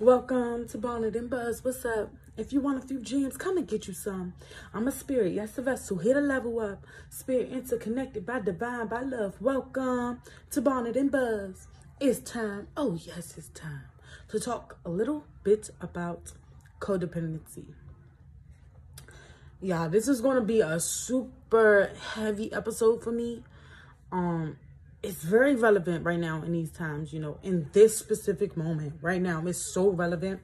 Welcome to Bonnet and Buzz. What's up? If you want a few gems, come and get you some. I'm a spirit, yes, a vessel, Hit a level up. Spirit interconnected by divine, by love. Welcome to Bonnet and Buzz. It's time, oh yes, it's time to talk a little bit about codependency. Yeah, this is going to be a super heavy episode for me. Um, it's very relevant right now in these times, you know, in this specific moment right now. It's so relevant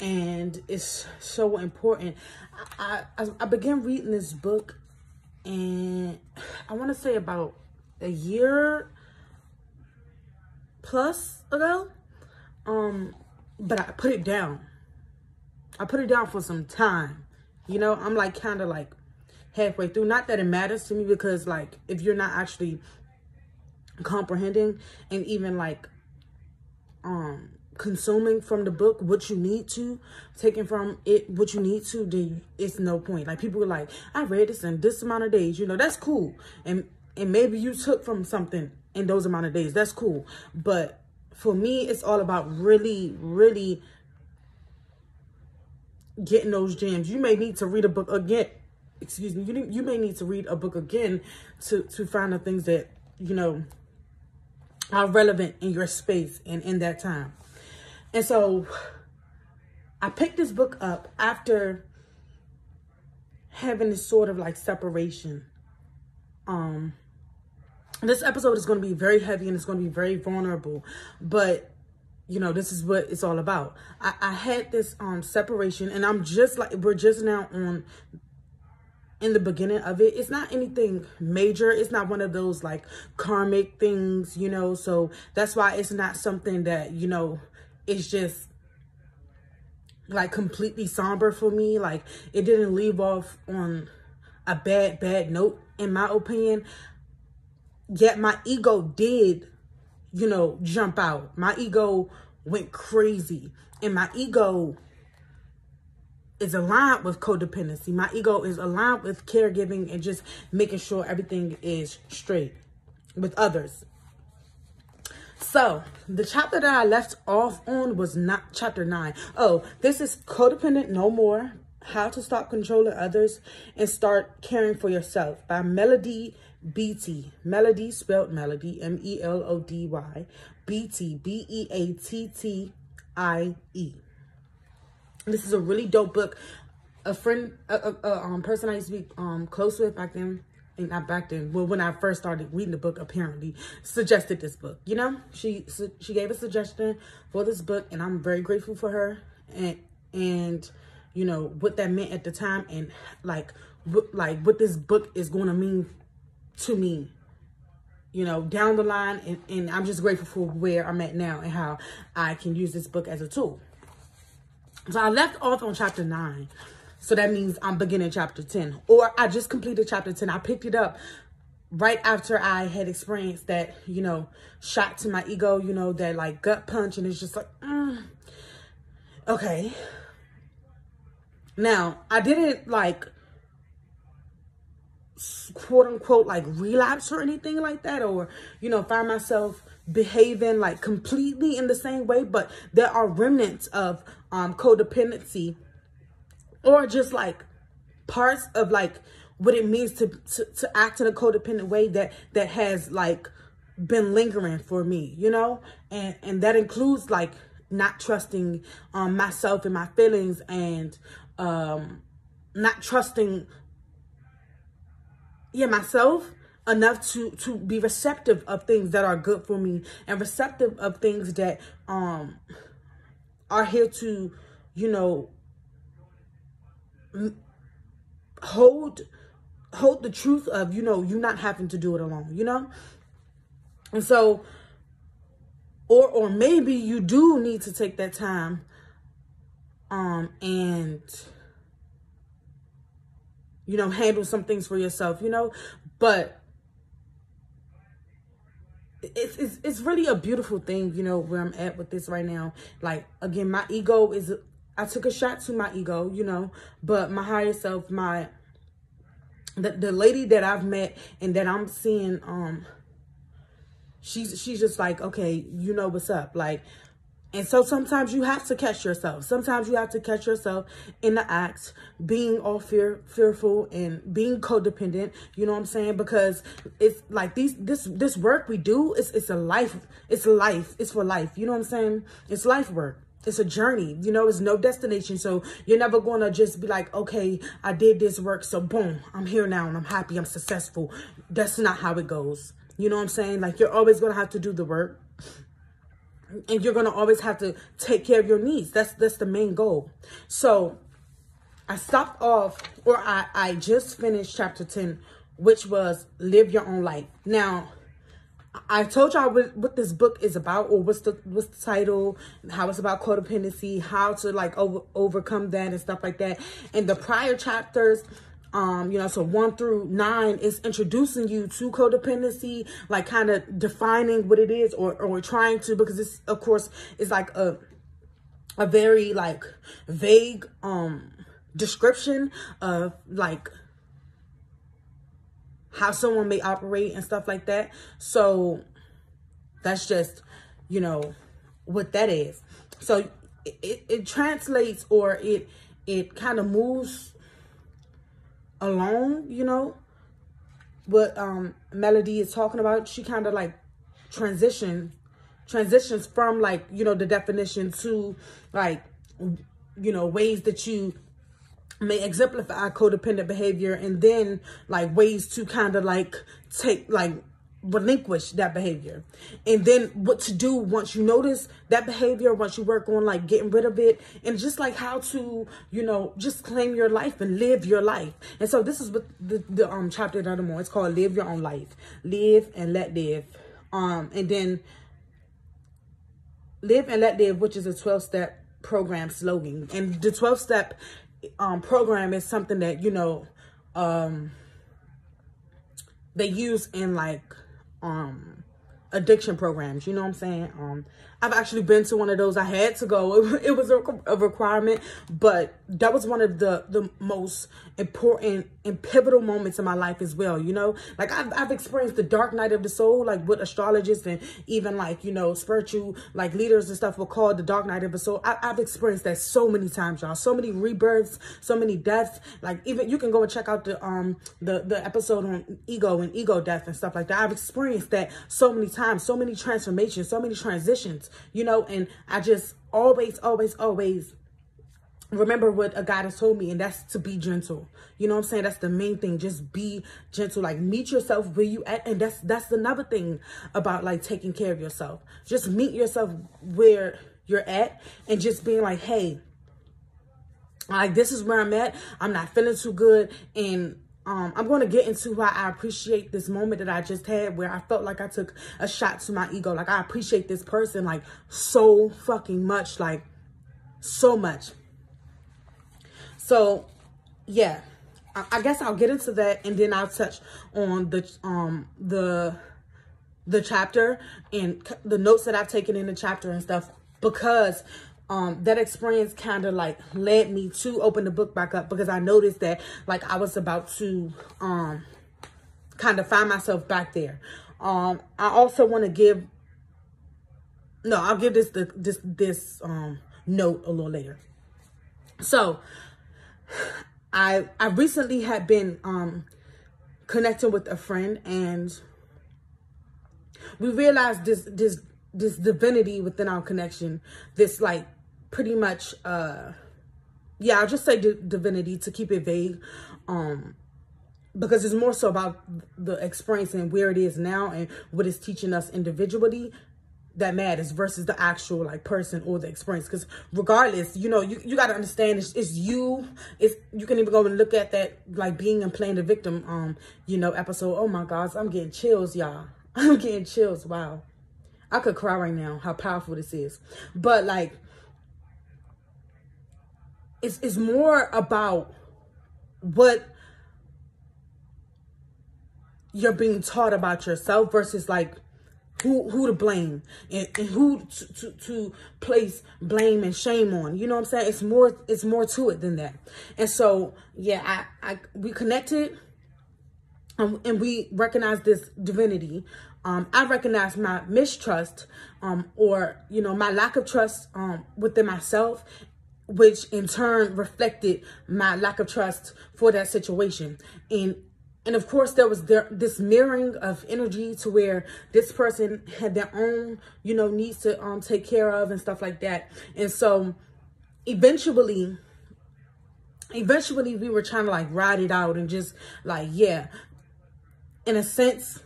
and it's so important. I, I, I began reading this book and I want to say about a year plus ago. Um, but I put it down. I put it down for some time. You know, I'm like kind of like halfway through. Not that it matters to me because like if you're not actually comprehending and even like um consuming from the book what you need to taking from it what you need to then it's no point. Like people are like i read this in this amount of days you know that's cool. And and maybe you took from something in those amount of days that's cool. But for me it's all about really really getting those gems. You may need to read a book again. Excuse me. You, you may need to read a book again to to find the things that you know are relevant in your space and in that time. And so I picked this book up after having this sort of like separation. Um, this episode is going to be very heavy and it's going to be very vulnerable, but you know, this is what it's all about. I, I had this um separation and I'm just like, we're just now on in the beginning of it it's not anything major. It's not one of those like karmic things you know? So that's why it's not something that you know it's just like completely somber for me. Like it didn't leave off on a bad bad note in my opinion. Yet my ego did you know jump out. My ego went crazy. And my ego is aligned with codependency. My ego is aligned with caregiving and just making sure everything is straight with others. So, the chapter that I left off on was not chapter 9. Oh, this is Codependent No More How to Stop Controlling Others and Start Caring for Yourself by Melody Beattie. Melody spelled Melody, M E L O D Y. Beattie. This is a really dope book. A friend, a, a, a um, person I used to be um, close with back then, and not back then, well, when I first started reading the book, apparently, suggested this book. You know, she she gave a suggestion for this book, and I'm very grateful for her. And, and you know, what that meant at the time, and like, like what this book is going to mean to me you know, down the line. And, and I'm just grateful for where I'm at now and how I can use this book as a tool. So I left off on chapter 9. So that means I'm beginning chapter 10. Or I just completed chapter 10. I picked it up right after I had experienced that, you know, shot to my ego, you know, that like gut punch. And it's just like, mm. okay. Now, I didn't like quote unquote like relapse or anything like that or you know find myself behaving like completely in the same way but there are remnants of um codependency or just like parts of like what it means to, to to act in a codependent way that that has like been lingering for me you know? And and that includes like not trusting um myself and my feelings and um not trusting yeah myself enough to to be receptive of things that are good for me and receptive of things that um are here to you know hold hold the truth of you know you not having to do it alone you know? And so or or maybe you do need to take that time um and you know handle some things for yourself you know? But it's, it's it's really a beautiful thing, you know, where I'm at with this right now. Like again, my ego is I took a shot to my ego, you know, but my higher self, my the the lady that I've met and that I'm seeing um she's she's just like, okay, you know what's up. Like And so sometimes you have to catch yourself. Sometimes you have to catch yourself in the act, being all fear, fearful and being codependent. You know what I'm saying? Because it's like these, this, this work we do, it's, it's a life. It's life. It's for life. You know what I'm saying? It's life work. It's a journey, you know, it's no destination. So you're never going to just be like, okay, I did this work. So boom, I'm here now and I'm happy. I'm successful. That's not how it goes. You know what I'm saying? Like you're always going to have to do the work and you're going to always have to take care of your needs. That's, that's the main goal. So I stopped off or I, I just finished chapter 10, which was live your own life. Now, I told y'all what, what, this book is about or what's the what's the title, how it's about codependency, how to like over, overcome that and stuff like that. And the prior chapters, um, you know, so one through nine is introducing you to codependency, like kind of defining what it is or, or trying to, because this of course is like a, a very like vague, um, description of like how someone may operate and stuff like that. So that's just, you know, what that is. So it, it translates or it it kind of moves along, you know, what um Melody is talking about. She kind of like transition transitions from like, you know, the definition to like, you know, ways that you may exemplify codependent behavior and then like ways to kind of like take like relinquish that behavior. And then what to do once you notice that behavior once you work on like getting rid of it and just like how to you know just claim your life and live your life. And so this is what the, the um chapter that i'm on. It's called live your own life. Live and let live. Um and then live and let live which is a 12 step program slogan. And the 12 step um, program is something that, you know, um, they use in like, um, addiction programs. You know what I'm saying? Um, I've actually been to one of those. I had to go. It was a, a, requirement, but that was one of the the most important and pivotal moments in my life as well. You know, like I've I've experienced the dark night of the soul, like what astrologists and even like you know spiritual like leaders and stuff will call the dark night of the soul. I, I've experienced that so many times, y'all. So many rebirths, so many deaths. Like even you can go and check out the um the the episode on ego and ego death and stuff like that. I've experienced that so many times, so many transformations, so many transitions you know, and I just always, always, always remember what a God has told me, and that's to be gentle. You know what I'm saying? That's the main thing. Just be gentle. Like meet yourself where you at. And that's that's another thing about like taking care of yourself. Just meet yourself where you're at and just being like, hey, like this is where I'm at. I'm not feeling too good. And um, I'm going to get into why I appreciate this moment that I just had where I felt like I took a shot to my ego. Like, I appreciate this person, like, so fucking much. Like, so much. So, yeah. I, I guess I'll get into that and then I'll touch on the, um, the, the chapter and the notes that I've taken in the chapter and stuff because um, that experience kind of like led me to open the book back up because I noticed that like I was about to um, kind of find myself back there. Um, I also want to give, no, I'll give this, the, this, this um, note a little later. So I, I recently had been um, connecting with a friend and we realized this, this, this divinity within our connection, this like pretty much uh yeah i'll just say divinity to keep it vague um because it's more so about the experience and where it is now and what it's teaching us individually that matters versus the actual like person or the experience. Because regardless you know you, you got to understand it's, it's you it's you can even go and look at that like being and playing the victim um you know episode. Oh my gosh i'm getting chills y'all. I'm getting chills. Wow. I could cry right now how powerful this is. But like it's, it's more about what you're being taught about yourself versus like who who to blame and, and who to, to, to, place blame and shame on. You know what i'm saying? It's more it's more to it than that. And so yeah i i we connected um, and we recognize this divinity. Um, I recognize my mistrust um, or, you know, my lack of trust um, within myself, which in turn reflected my lack of trust for that situation. And and of course there was there, this mirroring of energy to where this person had their own you know needs to um take care of and stuff like that and so eventually eventually we were trying to like ride it out and just like yeah in a sense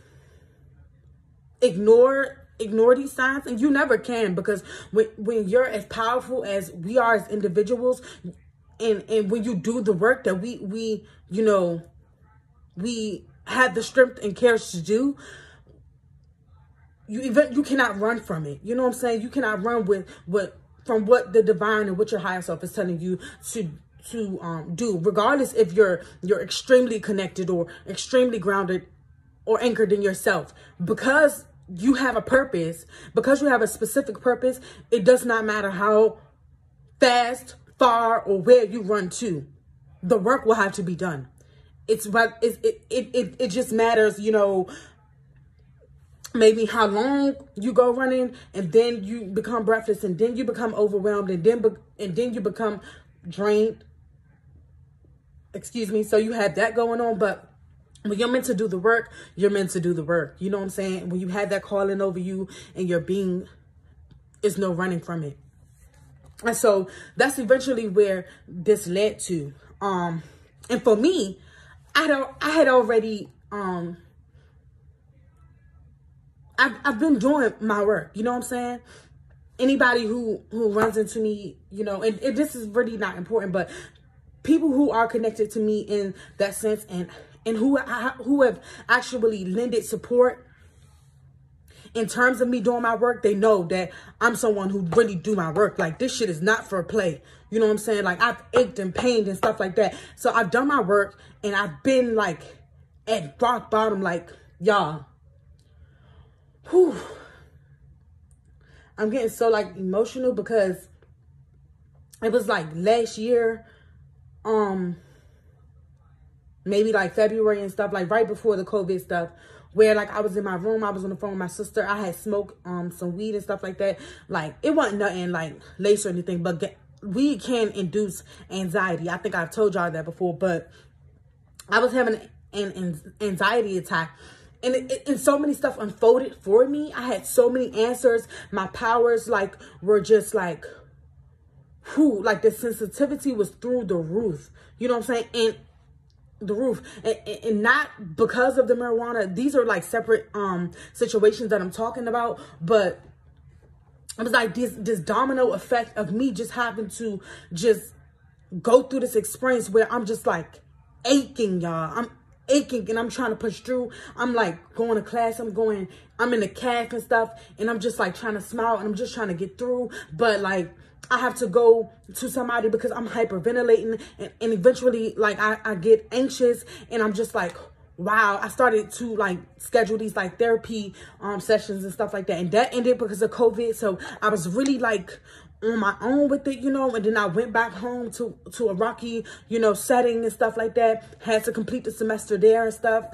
ignore ignore these signs and you never can because when when you're as powerful as we are as individuals and and when you do the work that we we you know we had the strength and courage to do, you even you cannot run from it. You know what I'm saying? You cannot run with what from what the divine and what your higher self is telling you to to um do, regardless if you're you're extremely connected or extremely grounded or anchored in yourself. Because you have a purpose, because you have a specific purpose, it does not matter how fast, far, or where you run to. The work will have to be done it's but it, it it it just matters you know maybe how long you go running and then you become breathless and then you become overwhelmed and then and then you become drained excuse me so you have that going on but when you're meant to do the work you're meant to do the work. You know what i'm saying? When you have that calling over you and you're being is no running from it. And so that's eventually where this led to. Um and for me I don't I had already um I've I've been doing my work, you know what I'm saying? Anybody who who runs into me, you know, and, and this is really not important, but people who are connected to me in that sense and and who who have actually lended support in terms of me doing my work, they know that I'm someone who really do my work. Like this shit is not for play. You know what I'm saying? Like I've ached and pained and stuff like that. So I've done my work and I've been like at rock bottom, like y'all. Whew. I'm getting so like emotional because it was like last year, um, maybe like February and stuff, like right before the COVID stuff where like I was in my room, I was on the phone with my sister. I had smoked um some weed and stuff like that. Like it wasn't nothing like lace or anything, but get, weed can induce anxiety. I think I've told y'all that before, but I was having an, an anxiety attack. And, it, and so many stuff unfolded for me. I had so many answers. My powers like were just like, who like the sensitivity was through the roof. You know what I'm saying? And the roof. And, and, not because of the marijuana. These are like separate um situations that i'm talking about. But it was like this this domino effect of me just having to just go through this experience where i'm just like aching y'all. I'm aching and i'm trying to push through. I'm like going to class. I'm going i'm in the calf and stuff. And i'm just like trying to smile and i'm just trying to get through. But like I have to go to somebody because I'm hyperventilating and, and eventually like I, I get anxious and I'm just like, wow, I started to like schedule these like therapy um sessions and stuff like that. And that ended because of COVID. So I was really like on my own with it, you know, and then I went back home to to a rocky, you know, setting and stuff like that. Had to complete the semester there and stuff.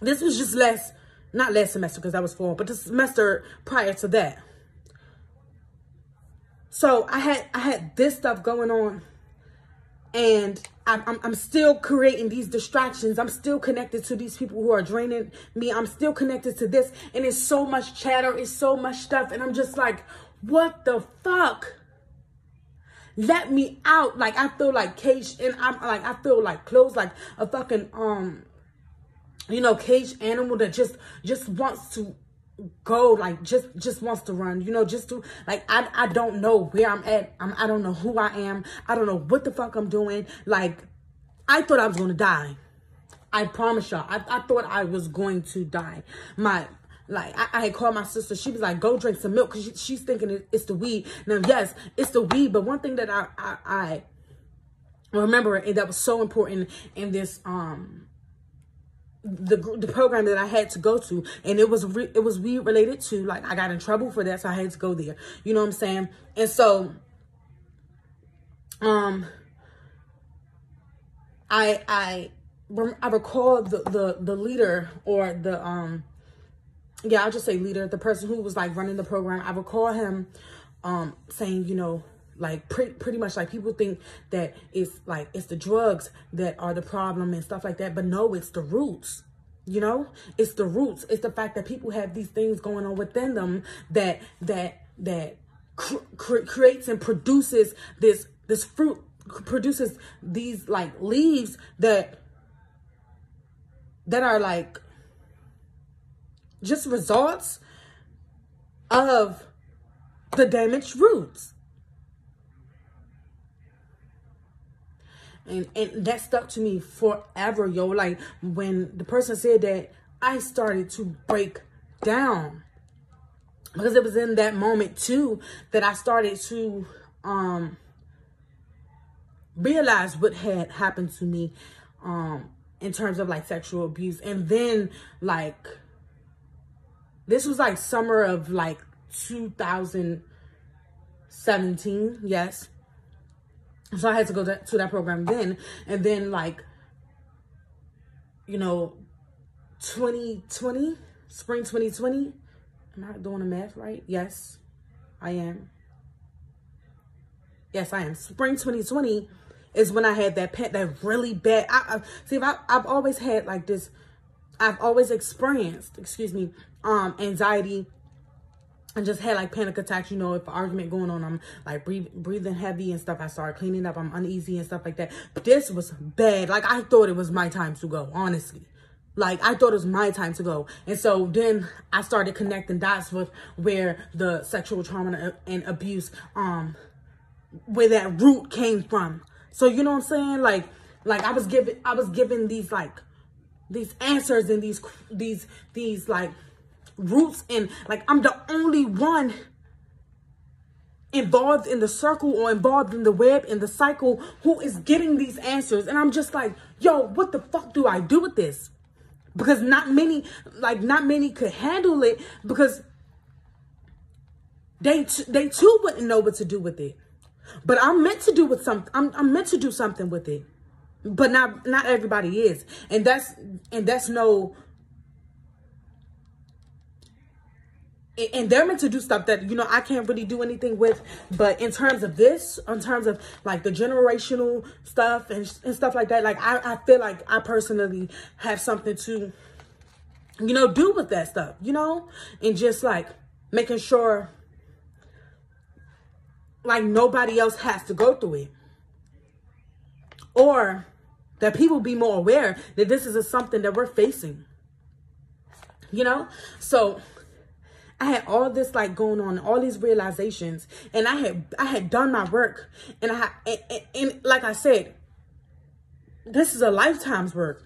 This was just less, not last semester because that was fall, but the semester prior to that. So I had I had this stuff going on and I'm, I'm, I'm, still creating these distractions. I'm still connected to these people who are draining me. I'm still connected to this. And it's so much chatter. It's so much stuff. And I'm just like, what the fuck? Let me out. Like, I feel like caged and I'm like, I feel like closed like a fucking, um, you know, caged animal that just, just wants to go like just just wants to run you know just to like i i don't know where i'm at. I'm, i don't know who i am. I don't know what the fuck i'm doing. Like i thought i was gonna die. I promise y'all. I, I thought i was going to die. My like I, I had called my sister. She was like go drink some milk because she, she's thinking it, it's the weed. Now yes it's the weed but one thing that i i, I remember and that was so important in this um the the program that I had to go to, and it was re, it was weed related to like I got in trouble for that, so I had to go there. You know what I'm saying? And so, um, I I I recall the the the leader or the um yeah, I'll just say leader, the person who was like running the program. I recall him um saying, you know, like pretty pretty much like people think that it's like it's the drugs that are the problem and stuff like that, but no, it's the roots. You know, it's the roots. It's the fact that people have these things going on within them that that that cr- creates and produces this this fruit produces these like leaves that that are like just results of the damaged roots. And and that stuck to me forever, yo. Like when the person said that, I started to break down. Because it was in that moment too that I started to um realize what had happened to me um in terms of like sexual abuse. And then like this was like summer of like 2017, yes. So I had to go to, to that program then. And then like, you know, 2020, spring 2020. Am I doing the math right? Yes, I am. Yes, I am. Spring 2020 is when I had that pet, that really bad. I, I see. I, I've always had like this. I've always experienced, excuse me, um, anxiety and just had like panic attacks, you know, if argument going on, I'm like breathe, breathing heavy and stuff. I started cleaning up. I'm uneasy and stuff like that. But this was bad. Like I thought it was my time to go, honestly. Like I thought it was my time to go. And so then I started connecting dots with where the sexual trauma and abuse, um, where that root came from. So you know what I'm saying? Like, like I was given, I was given these like, these answers and these, these, these like, roots and like I'm the only one involved in the circle or involved in the web in the cycle who is getting these answers. And I'm just like yo what the fuck do I do with this? Because not many like not many could handle it because they they too wouldn't know what to do with it. But I'm meant to do with something I'm, I'm meant to do something with it. But not not everybody is. And that's and that's no and they're meant to do stuff that you know I can't really do anything with. But in terms of this, in terms of like the generational stuff and, and stuff like that, like I, I feel like I personally have something to, you know, do with that stuff, you know, and just like making sure like nobody else has to go through it, or that people be more aware that this is a, something that we're facing. You know, so I had all this like going on, all these realizations, and I had I had done my work, and I and, and, and like I said, this is a lifetime's work.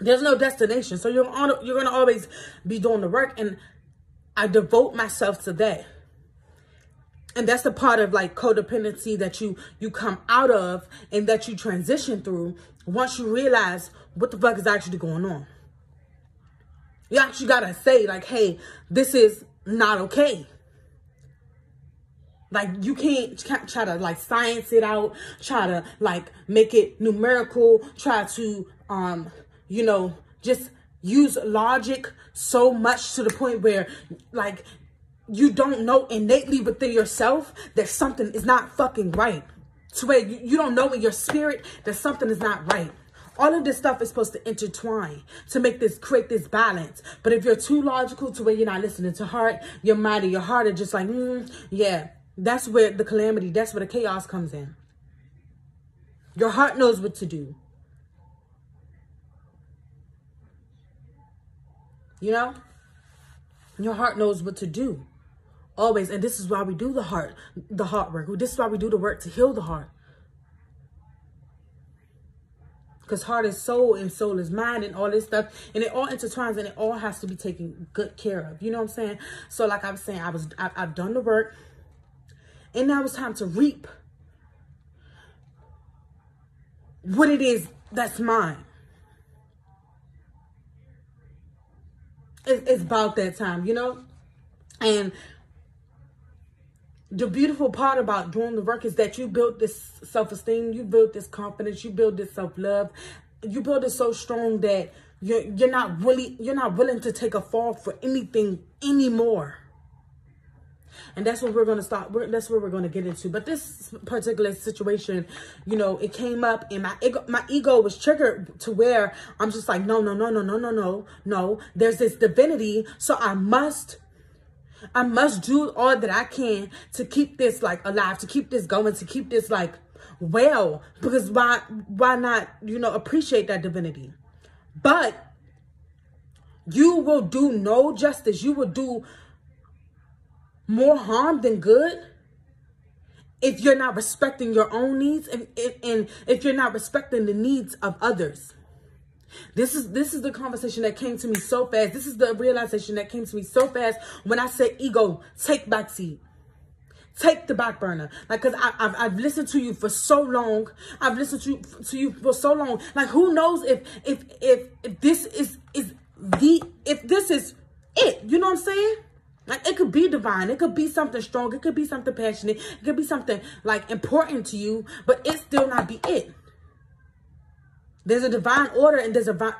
There's no destination, so you're on. You're gonna always be doing the work, and I devote myself to that. And that's the part of like codependency that you you come out of and that you transition through once you realize what the fuck is actually going on. You actually gotta say, like, hey, this is not okay. Like you can't try to like science it out, try to like make it numerical, try to um, you know, just use logic so much to the point where like you don't know innately within yourself that something is not fucking right. To where you, you don't know in your spirit that something is not right. All of this stuff is supposed to intertwine to make this, create this balance. But if you're too logical to where you're not listening to heart, your mind and your heart are just like, mm, yeah, that's where the calamity, that's where the chaos comes in. Your heart knows what to do. You know? Your heart knows what to do. Always. And this is why we do the heart, the heart work. This is why we do the work to heal the heart. Because heart is soul and soul is mind and all this stuff. And it all intertwines and it all has to be taken good care of. You know what i'm saying? So like i was saying i was I, i've done the work. And now it's time to reap what it is that's mine. It's about that time you know? And the beautiful part about doing the work is that you built this self-esteem, you built this confidence, you build this self-love, you build it so strong that you're you're not really you're not willing to take a fall for anything anymore. And that's what we're going to start we're, that's what we're going to get into. But this particular situation you know it came up and my ego my ego was triggered to where i'm just like no no no no no no no no. There's this divinity so i must I must do all that I can to keep this like alive, to keep this going, to keep this like well. Because why why not, you know, appreciate that divinity? But you will do no justice. You will do more harm than good if you're not respecting your own needs and, and if you're not respecting the needs of others. This is this is the conversation that came to me so fast. This is the realization that came to me so fast when I said, "Ego, take backseat, take the back burner." Like, cause I, have I've listened to you for so long. I've listened to you, to you for so long. Like, who knows if if if if this is is the if this is it? You know what I'm saying? Like it could be divine, it could be something strong, it could be something passionate, it could be something like important to you, but it still not be it. There's a divine order and there's a,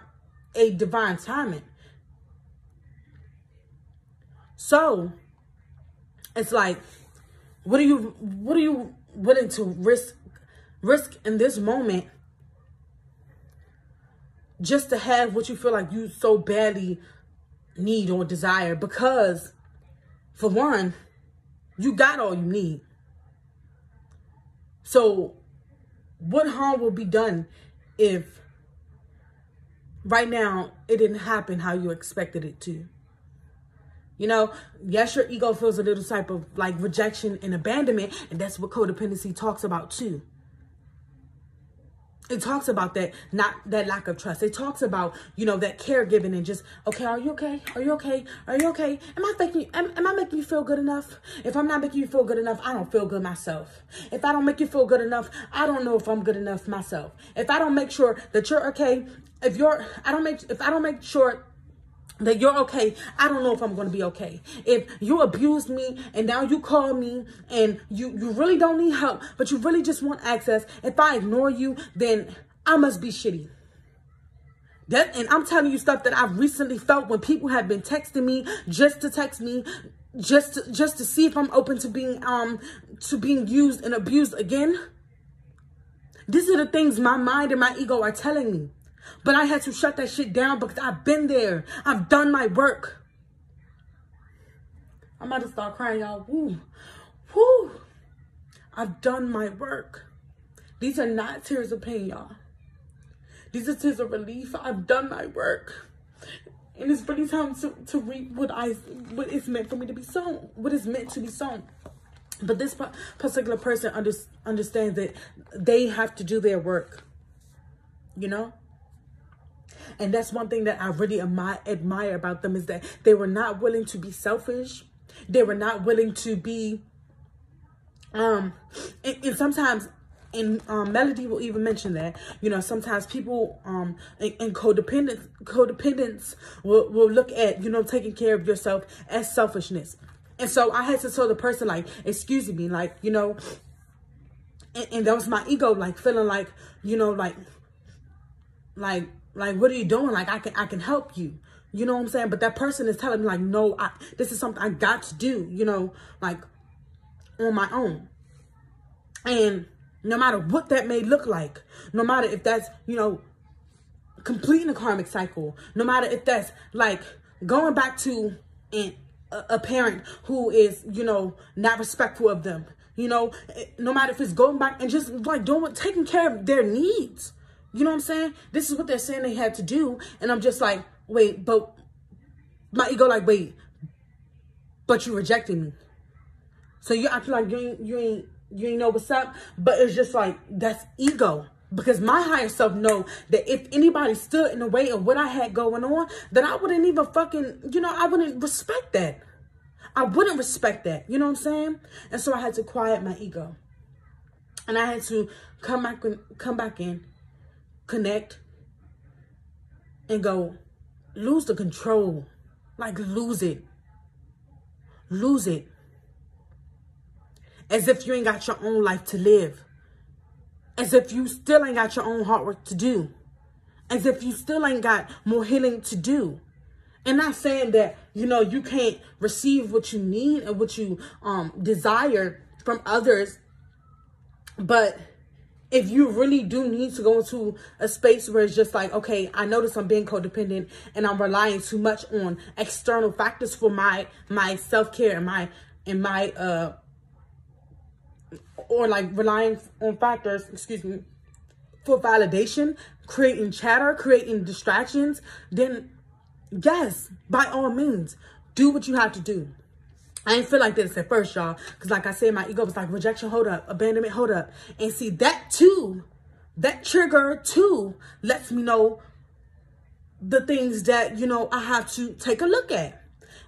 a divine timing. So it's like, what are you what are you willing to risk risk in this moment just to have what you feel like you so badly need or desire because for one, you got all you need. So, what harm will be done if right now it didn't happen how you expected it to? You know, yes, your ego feels a little type of like rejection and abandonment, and that's what codependency talks about too it talks about that not that lack of trust. It talks about you know that caregiving and just okay are you okay? Are you okay? Are you okay? Am i making am, am i making you feel good enough? If i'm not making you feel good enough i don't feel good myself. If i don't make you feel good enough i don't know if i'm good enough myself. If i don't make sure that you're okay if you're i don't make if i don't make sure that you're okay. I don't know if i'm going to be okay. If you abused me and now you call me and you you really don't need help but you really just want access if i ignore you then i must be shitty. That and i'm telling you stuff that i've recently felt when people have been texting me just to text me just to, just to see if i'm open to being um to being used and abused again. These are the things my mind and my ego are telling me but I had to shut that shit down because I've been there. I've done my work. I'm about to start crying, y'all. Woo. Woo. I've done my work. These are not tears of pain, y'all. These are tears of relief. I've done my work. And it's really time to, to reap what I what is meant for me to be sown. What is meant to be sown. But this particular person under, understands that they have to do their work. You know? And that's one thing that I really admire about them is that they were not willing to be selfish. They were not willing to be, um, and, and sometimes and um, Melody will even mention that, you know, sometimes people um, in, in codependence, codependence will, will look at, you know, taking care of yourself as selfishness. And so I had to tell the person, like, excuse me, like, you know, and, and that was my ego, like, feeling like, you know, like, like, like, what are you doing? Like, I can, I can help you. You know what I'm saying? But that person is telling me like, no, I, this is something I got to do, you know, like on my own. And no matter what that may look like, no matter if that's, you know, completing a karmic cycle, no matter if that's like going back to an, a, parent who is, you know, not respectful of them, you know, no matter if it's going back and just like doing, taking care of their needs you know what I'm saying? This is what they're saying they had to do. And I'm just like, wait, but my ego like, wait, but you rejected me. So you act like you ain't, you ain't, you ain't know what's up. But it's just like, that's ego. Because my higher self know that if anybody stood in the way of what I had going on, then I wouldn't even fucking, you know, I wouldn't respect that. I wouldn't respect that. You know what I'm saying? And so I had to quiet my ego. And I had to come back, come back in connect and go lose the control. Like lose it. Lose it. As if you ain't got your own life to live. As if you still ain't got your own hard work to do. as if you still ain't got more healing to do. And not saying that, you know, you can't receive what you need and what you um desire from others, but if you really do need to go into a space where it's just like, okay, I notice I'm being codependent and I'm relying too much on external factors for my my self-care and my and my uh or like relying on factors, excuse me, for validation, creating chatter, creating distractions, then yes, by all means, do what you have to do. I didn't feel like this at first, y'all. Because like I said, my ego was like, rejection, hold up. Abandonment, hold up. And see, that too, that trigger too, lets me know the things that, you know, I have to take a look at.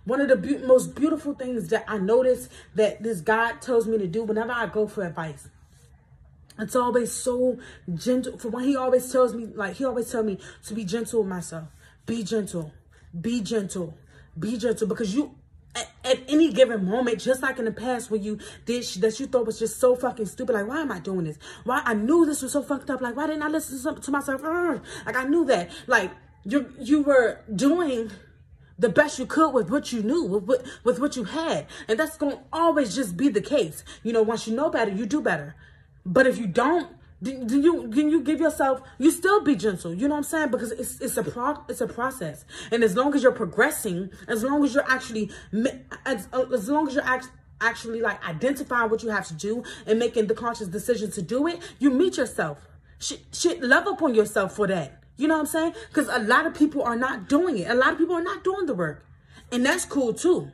One of the be most beautiful things that I notice that this God tells me to do whenever I go for advice. It's always so gentle. For when he always tells me, like, he always tell me to be gentle with myself. Be gentle. Be gentle. Be gentle. Because you at, at, any given moment, just like in the past when you did that you thought was just so fucking stupid. Like, why am I doing this? Why I knew this was so fucked up. Like, why didn't I listen to, to myself? like, I knew that. Like, you you were doing the best you could with what you knew, with what, with what you had. And that's going to always just be the case. You know, once you know better, you do better. But if you don't, do, do you can you give yourself you still be gentle you know what i'm saying? Because it's it's a pro it's a process. And as long as you're progressing as long as you're actually as, uh, as long as you're act, actually like identifying what you have to do and making the conscious decision to do it you meet yourself. Shit, shit love upon yourself for that. You know what i'm saying? Because a lot of people are not doing it. A lot of people are not doing the work. And that's cool too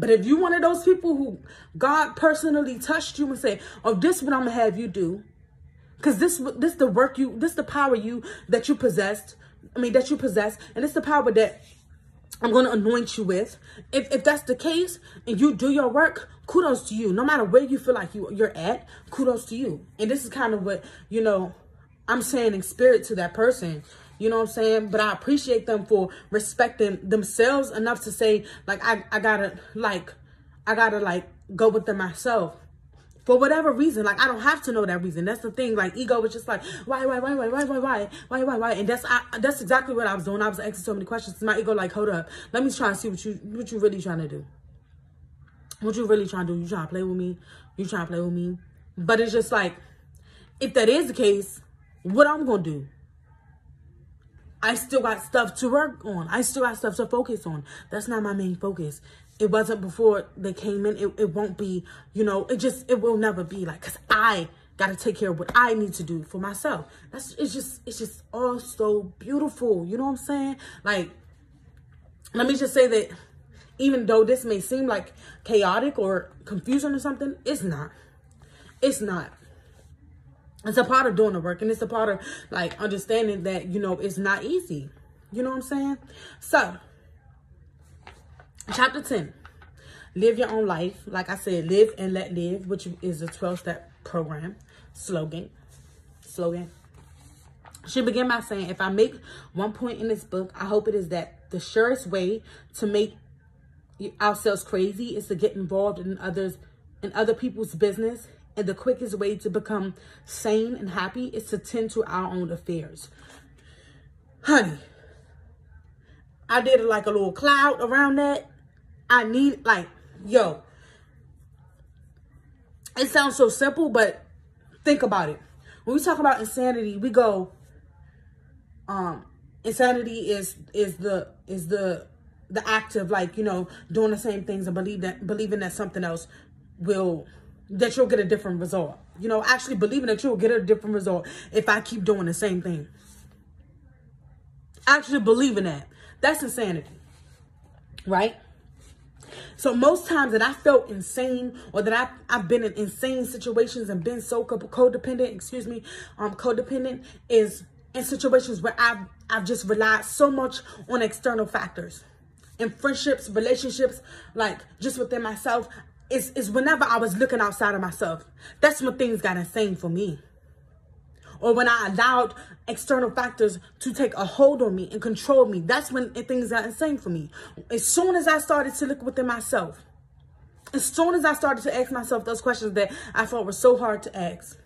but if you one of those people who God personally touched you and say, "Oh, this is what I'm gonna have you do," because this this the work you this the power you that you possessed. I mean that you possess, and it's the power that I'm going to anoint you with. If, if that's the case and you do your work, kudos to you. No matter where you feel like you, you're at, kudos to you. And this is kind of what, you know, I'm saying in spirit to that person. You know what I'm saying? But I appreciate them for respecting themselves enough to say, like, I, I gotta, like, I gotta, like, go with them myself. For whatever reason, like I don't have to know that reason. That's the thing. Like ego was just like, why, why, why, why, why, why, why, why, why, why, and that's I, that's exactly what I was doing. I was asking so many questions. My ego, like, hold up, let me try and see what you what you really trying to do. What you really trying to do? You trying to play with me? You trying to play with me? But it's just like, if that is the case, what I'm gonna do? I still got stuff to work on. I still got stuff to focus on. That's not my main focus. It wasn't before they came in. It, it won't be, you know, it just, it will never be like, cause I got to take care of what I need to do for myself. That's, it's just, it's just all so beautiful. You know what I'm saying? Like, let me just say that even though this may seem like chaotic or confusion or something, it's not. It's not it's a part of doing the work and it's a part of like understanding that you know it's not easy. You know what i'm saying? So chapter 10 live your own life. Like i said live and let live which is a 12-step program. Slogan. Slogan. She began by saying if i make one point in this book i hope it is that the surest way to make ourselves crazy is to get involved in others in other people's business and the quickest way to become sane and happy is to tend to our own affairs. Honey, I did like a little cloud around that. I need, like, yo, it sounds so simple, but think about it. When we talk about insanity, we go, um, insanity is is the is the the act of like you know doing the same things and believe that believing that something else will that you'll get a different result. You know, actually believing that you'll get a different result if I keep doing the same thing. Actually believing that. That's insanity. Right? So most times that I felt insane or that I, I've been in insane situations and been so codependent, excuse me, um, codependent is in situations where I've, I've just relied so much on external factors. In friendships, relationships, like just within myself, is, is whenever I was looking outside of myself. That's when things got insane for me. Or when I allowed external factors to take a hold on me and control me. That's when things got insane for me. As soon as I started to look within myself, as soon as I started to ask myself those questions that I thought were so hard to ask,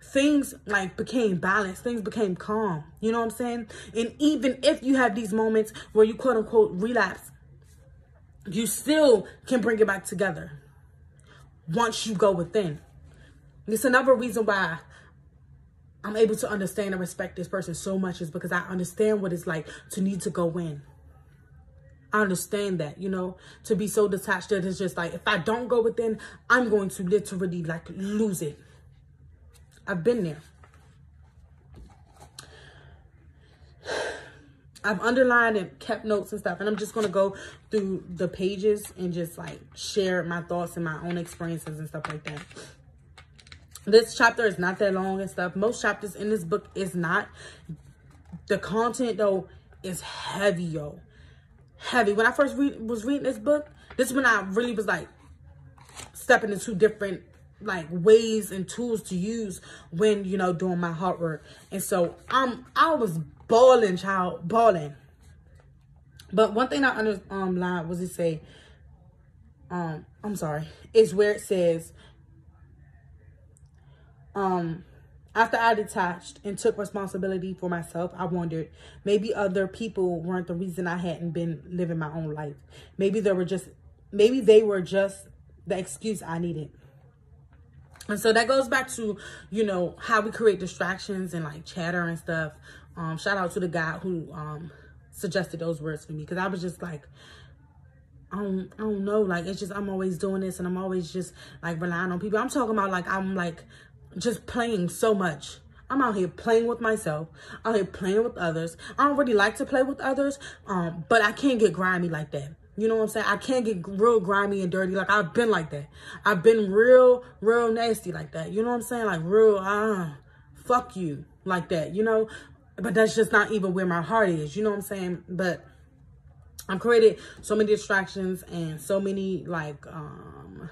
things like became balanced, things became calm. You know what I'm saying? And even if you have these moments where you quote unquote relapse, you still can bring it back together once you go within. It's another reason why I'm able to understand and respect this person so much is because I understand what it's like to need to go in. I understand that, you know, to be so detached that it's just like, if I don't go within, I'm going to literally like lose it. I've been there. I've underlined and kept notes and stuff. And I'm just going to go through the pages and just like share my thoughts and my own experiences and stuff like that. This chapter is not that long and stuff. Most chapters in this book is not. The content though is heavy, yo heavy. When I first read, was reading this book, this is when I really was like stepping into different like ways and tools to use when you know doing my hard work. And so i'm I was bawling, child, bawling. But one thing I underlined um, was it say, um, I'm sorry, is where it says, um, after I detached and took responsibility for myself, I wondered maybe other people weren't the reason I hadn't been living my own life. Maybe they were just, maybe they were just the excuse I needed. And so that goes back to, you know, how we create distractions and like chatter and stuff. Um, shout out to the guy who um suggested those words for me because I was just like, I don't, I don't know. Like, it's just, I'm always doing this and I'm always just like relying on people. I'm talking about like, I'm like just playing so much. I'm out here playing with myself. I'm here playing with others. I don't really like to play with others, um, but I can't get grimy like that. You know what I'm saying? I can't get real grimy and dirty. Like I've been like that. I've been real, real nasty like that. You know what I'm saying? Like real, ah, fuck you like that. You know, but that's just not even where my heart is. You know what I'm saying? But I've created so many distractions and so many like um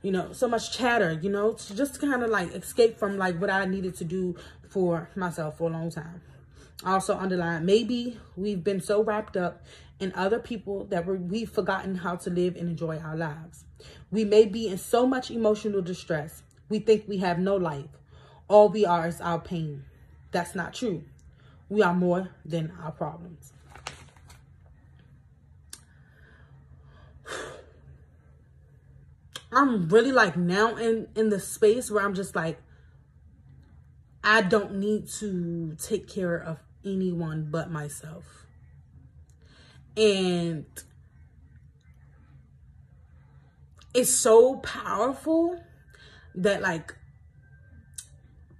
you know, so much chatter, you know, to just kind of like escape from like what I needed to do for myself for a long time. Also underline maybe we've been so wrapped up in other people that we've forgotten how to live and enjoy our lives. We may be in so much emotional distress. We think we have no life. All we are is our pain. That's not true. We are more than our problems. I'm really like now in in the space where I'm just like I don't need to take care of anyone but myself. And it's so powerful that like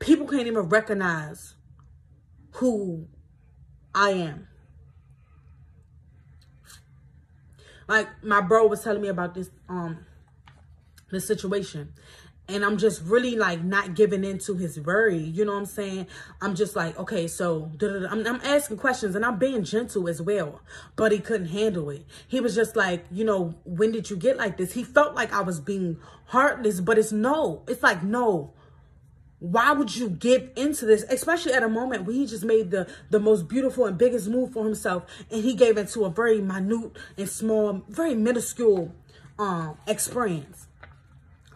people can't even recognize who I am. Like my bro was telling me about this um this situation and I'm just really like not giving into his worry. You know what I'm saying? I'm just like, okay, so I'm, I'm, asking questions and I'm being gentle as well, but he couldn't handle it. He was just like, you know, when did you get like this? He felt like I was being heartless, but it's no, it's like, no, why would you give into this especially at a moment where he just made the the most beautiful and biggest move for himself and he gave into a very minute and small very minuscule um experience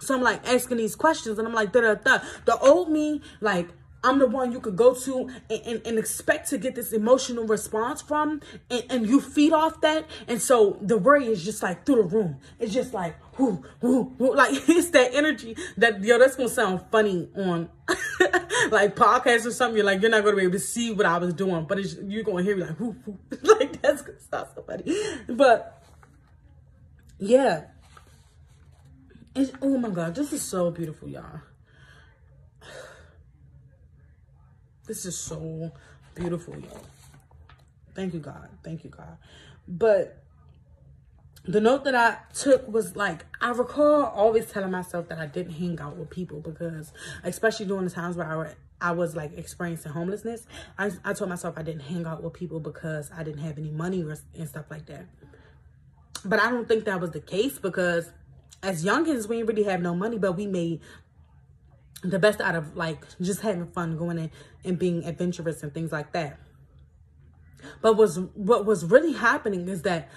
so I'm like asking these questions and I'm like, da da da. The old me, like, I'm the one you could go to and, and, and, expect to get this emotional response from, and, and you feed off that. And so the worry is just like through the room. It's just like, whoo, whoo, whoo. like it's that energy that, yo, that's gonna sound funny on like podcasts or something. You're like, you're not gonna be able to see what I was doing, but you're gonna hear me like, whoo, whoo. like that's gonna sound so funny. But yeah, it's, oh my God, this is so beautiful, y'all. This is so beautiful, y'all. Thank you, God. Thank you, God. But the note that I took was like, I recall always telling myself that I didn't hang out with people because, especially during the times where I, I was like experiencing homelessness, I, I told myself I didn't hang out with people because I didn't have any money or, and stuff like that. But I don't think that was the case because as youngins, we really have no money, but we made the best out of like just having fun, going in and being adventurous and things like that. But was what was really happening is that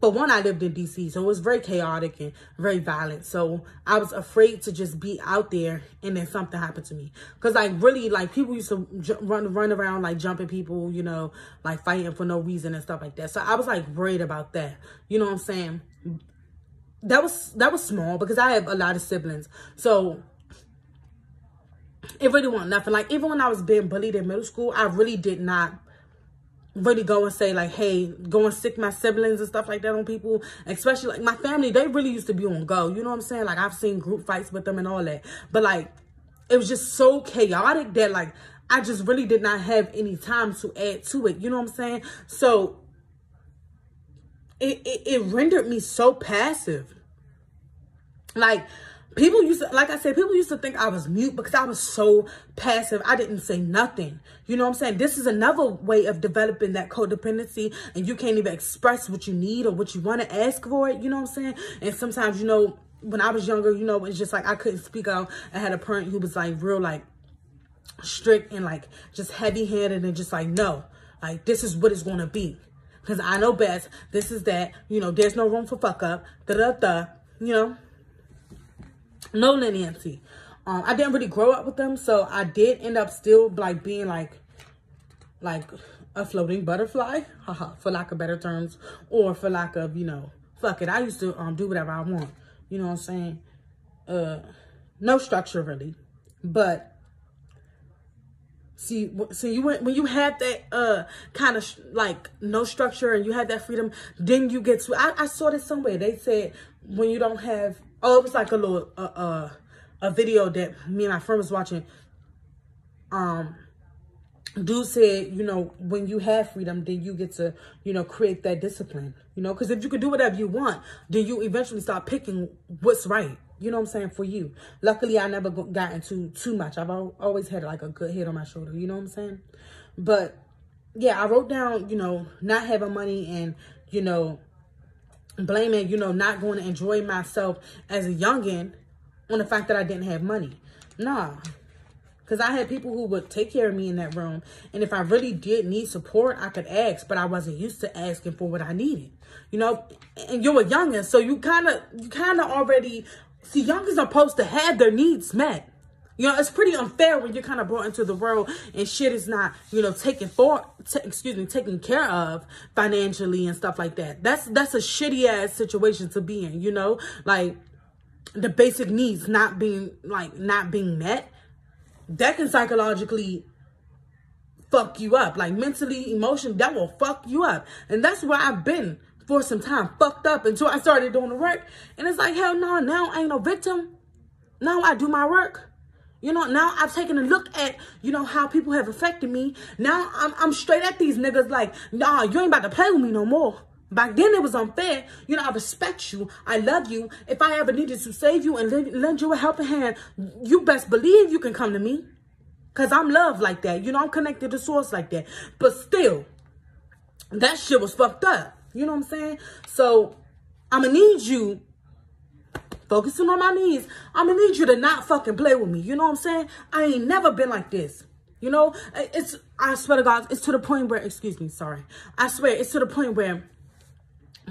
but one, I lived in DC, so it was very chaotic and very violent. So I was afraid to just be out there and then something happened to me. Cause like really, like people used to run run around like jumping people, you know, like fighting for no reason and stuff like that. So I was like worried about that. You know what I'm saying? That was that was small because I have a lot of siblings. So it really wasn't nothing. Like even when I was being bullied in middle school, I really did not really go and say like, hey, go and sic my siblings and stuff like that on people, especially like my family, they really used to be on go. You know what I'm saying? Like I've seen group fights with them and all that. But like, it was just so chaotic that like, I just really did not have any time to add to it. You know what I'm saying? So it, it, it rendered me so passive. Like, people used to, like I said, people used to think I was mute because I was so passive. I didn't say nothing. You know what I'm saying? This is another way of developing that codependency and you can't even express what you need or what you want to ask for it. You know what I'm saying? And sometimes, you know, when I was younger, you know, it's just like I couldn't speak out. I had a parent who was like real like strict and like just heavy handed and just like, no, like this is what it's going to be. Cause I know best. This is that, you know, there's no room for fuck up. Da da da, you know no leniency. Um, I didn't really grow up with them, so I did end up still like being like, like a floating butterfly, haha, for lack of better terms, or for lack of you know, fuck it. I used to um do whatever I want. You know what I'm saying? Uh, no structure really, but see, so you when you had that uh kind of like no structure and you had that freedom, then you get to. I, I saw this somewhere. They said when you don't have Oh, it was like a little uh, uh a video that me and my friend was watching. Um, dude said, you know, when you have freedom, then you get to, you know, create that discipline. You know, because if you could do whatever you want, then you eventually start picking what's right. You know what I'm saying for you. Luckily, I never got into too much. I've always had like a good head on my shoulder. You know what I'm saying? But yeah, I wrote down, you know, not having money and you know blaming, you know, not going to enjoy myself as a youngin on the fact that I didn't have money. Nah. Because I had people who would take care of me in that room. And if I really did need support, I could ask. But I wasn't used to asking for what I needed. You know, and you're a youngin, so you kind of, you kind of already, see, youngins are supposed to have their needs met. You know, it's pretty unfair when you're kind of brought into the world and shit is not, you know, taken for, excuse me, taken care of financially and stuff like that. That's that's a shitty ass situation to be in. You know, like the basic needs not being like not being met. That can psychologically fuck you up, like mentally, emotionally. That will fuck you up, and that's where I've been for some time, fucked up until I started doing the work. And it's like hell no, now I ain't no victim. Now I do my work. You know, now I've taken a look at, you know, how people have affected me. Now I'm, I'm straight at these niggas like, nah, you ain't about to play with me no more. Back then it was unfair. You know, I respect you. I love you. If I ever needed to save you and lend you a helping hand, you best believe you can come to me. Because I'm loved like that. You know, I'm connected to source like that. But still, that shit was fucked up. You know what I'm saying? So, I'm going to need you focusing on my needs. I'm gonna need you to not fucking play with me. You know what I'm saying? I ain't never been like this. You know, it's, I swear to God, it's to the point where, excuse me, sorry. I swear, it's to the point where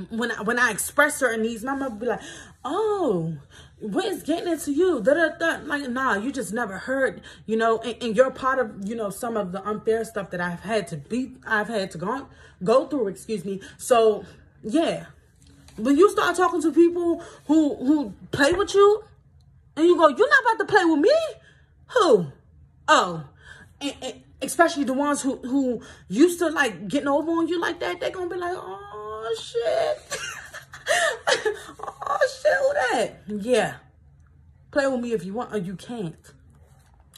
when I, when I express certain needs, my mother be like, oh, what is getting into you? Da, da, da. Like, nah, you just never heard, you know, and, and, you're part of, you know, some of the unfair stuff that I've had to be, I've had to go, go through, excuse me. So, yeah, when you start talking to people who who play with you, and you go, you're not about to play with me? Who? Oh, and, and especially the ones who who used to like getting over on you like that, they're gonna be like, oh shit. oh shit, who that? Yeah. Play with me if you want or you can't.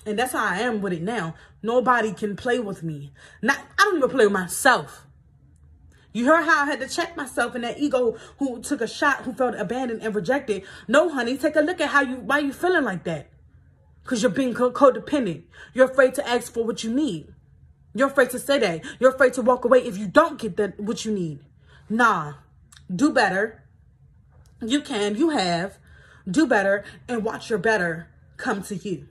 And that's how I am with it now. Nobody can play with me. Not I don't even play with myself. You heard how I had to check myself and that ego who took a shot, who felt abandoned and rejected. No, honey, take a look at how you, why you feeling like that? Because you're being co codependent. You're afraid to ask for what you need. You're afraid to say that. You're afraid to walk away if you don't get that what you need. Nah, do better. You can, you have. Do better and watch your better come to you.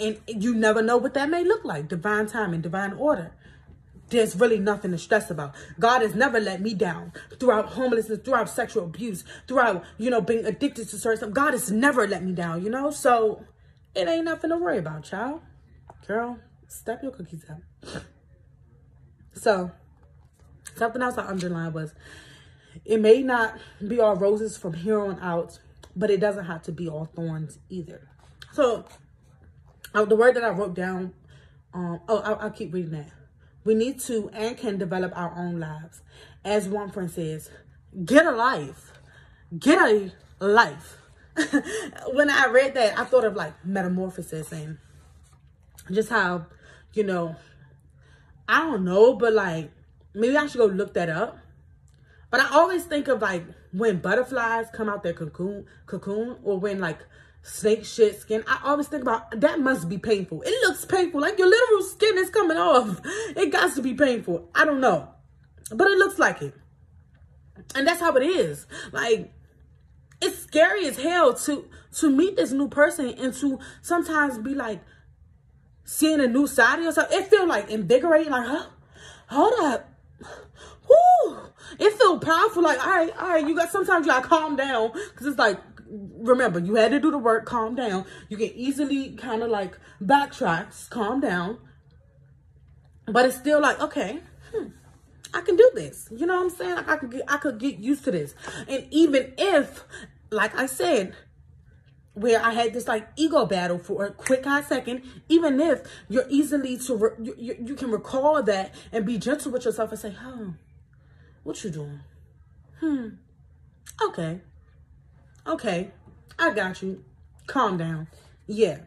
And you never know what that may look like. Divine timing, divine order there's really nothing to stress about. God has never let me down throughout homelessness, throughout sexual abuse, throughout, you know, being addicted to certain stuff. God has never let me down, you know? So it ain't nothing to worry about, child. Girl, step your cookies up. So something else I underlined was it may not be all roses from here on out, but it doesn't have to be all thorns either. So uh, the word that I wrote down, um, oh, I'll, I'll keep reading that we need to and can develop our own lives. As one friend says, get a life. Get a life. when I read that, I thought of like metamorphosis and just how, you know, I don't know, but like maybe I should go look that up. But I always think of like when butterflies come out their cocoon cocoon or when like snake shit skin. I always think about that must be painful. It looks painful. Like your literal skin is coming off. It got to be painful. I don't know. But it looks like it. And that's how it is. Like it's scary as hell to to meet this new person and to sometimes be like seeing a new side of yourself. It feel like invigorating, like, huh? Hold up. Woo! It feel powerful, like, all right, all right, you got sometimes you gotta calm down. Cause it's like remember, you had to do the work, calm down. You can easily kind of like backtrack, calm down. But it's still like, okay, hmm, I can do this. You know what I'm saying? Like I could get I could get used to this. And even if, like I said, where I had this like ego battle for a quick hot second, even if you're easily to, you, you, you can recall that and be gentle with yourself and say, huh, what you doing? Hmm, okay. Okay, I got you. Calm down. Yeah.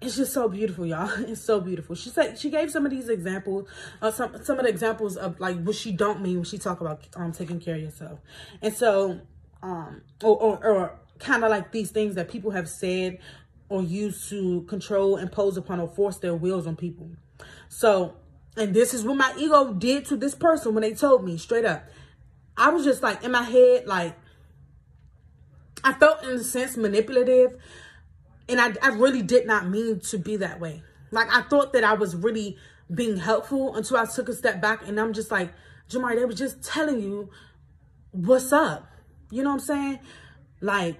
It's just so beautiful, y'all. It's so beautiful. She said she gave some of these examples, uh, some some of the examples of like what she don't mean when she talk about um taking care of yourself, and so um or or, or kind of like these things that people have said or used to control, impose upon, or force their wills on people. So, and this is what my ego did to this person when they told me straight up. I was just like in my head, like I felt in a sense manipulative and I, I really did not mean to be that way. Like I thought that I was really being helpful until I took a step back and I'm just like, Jamari, they was just telling you what's up. You know what I'm saying? Like,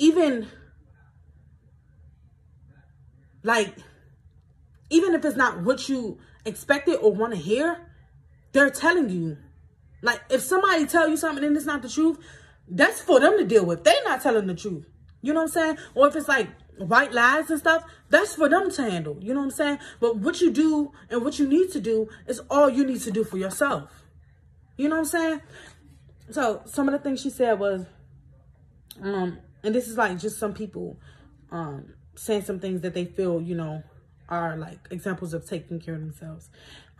even, like, even if it's not what you expected or want to hear, they're telling you. Like, if somebody tell you something and it's not the truth, that's for them to deal with. They're not telling the truth. You know what I'm saying? Or if it's like white lies and stuff, that's for them to handle. You know what I'm saying? But what you do and what you need to do is all you need to do for yourself. You know what I'm saying? So some of the things she said was, um, and this is like just some people um saying some things that they feel, you know, are like examples of taking care of themselves.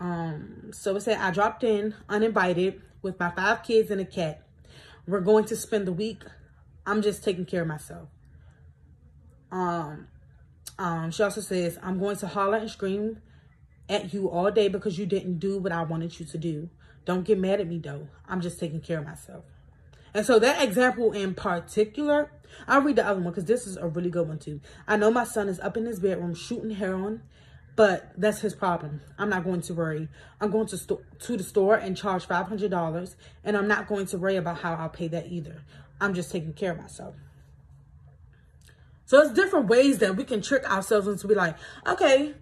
Um, so it said I dropped in uninvited with my five kids and a cat. We're going to spend the week. I'm just taking care of myself. Um, um, she also says, I'm going to holler and scream at you all day because you didn't do what I wanted you to do. Don't get mad at me though. I'm just taking care of myself. And so that example in particular, I'll read the other one because this is a really good one too. I know my son is up in his bedroom shooting heroin but that's his problem. I'm not going to worry. I'm going to, to the store and charge $500 and I'm not going to worry about how I'll pay that either. I'm just taking care of myself. So it's different ways that we can trick ourselves into be like, okay,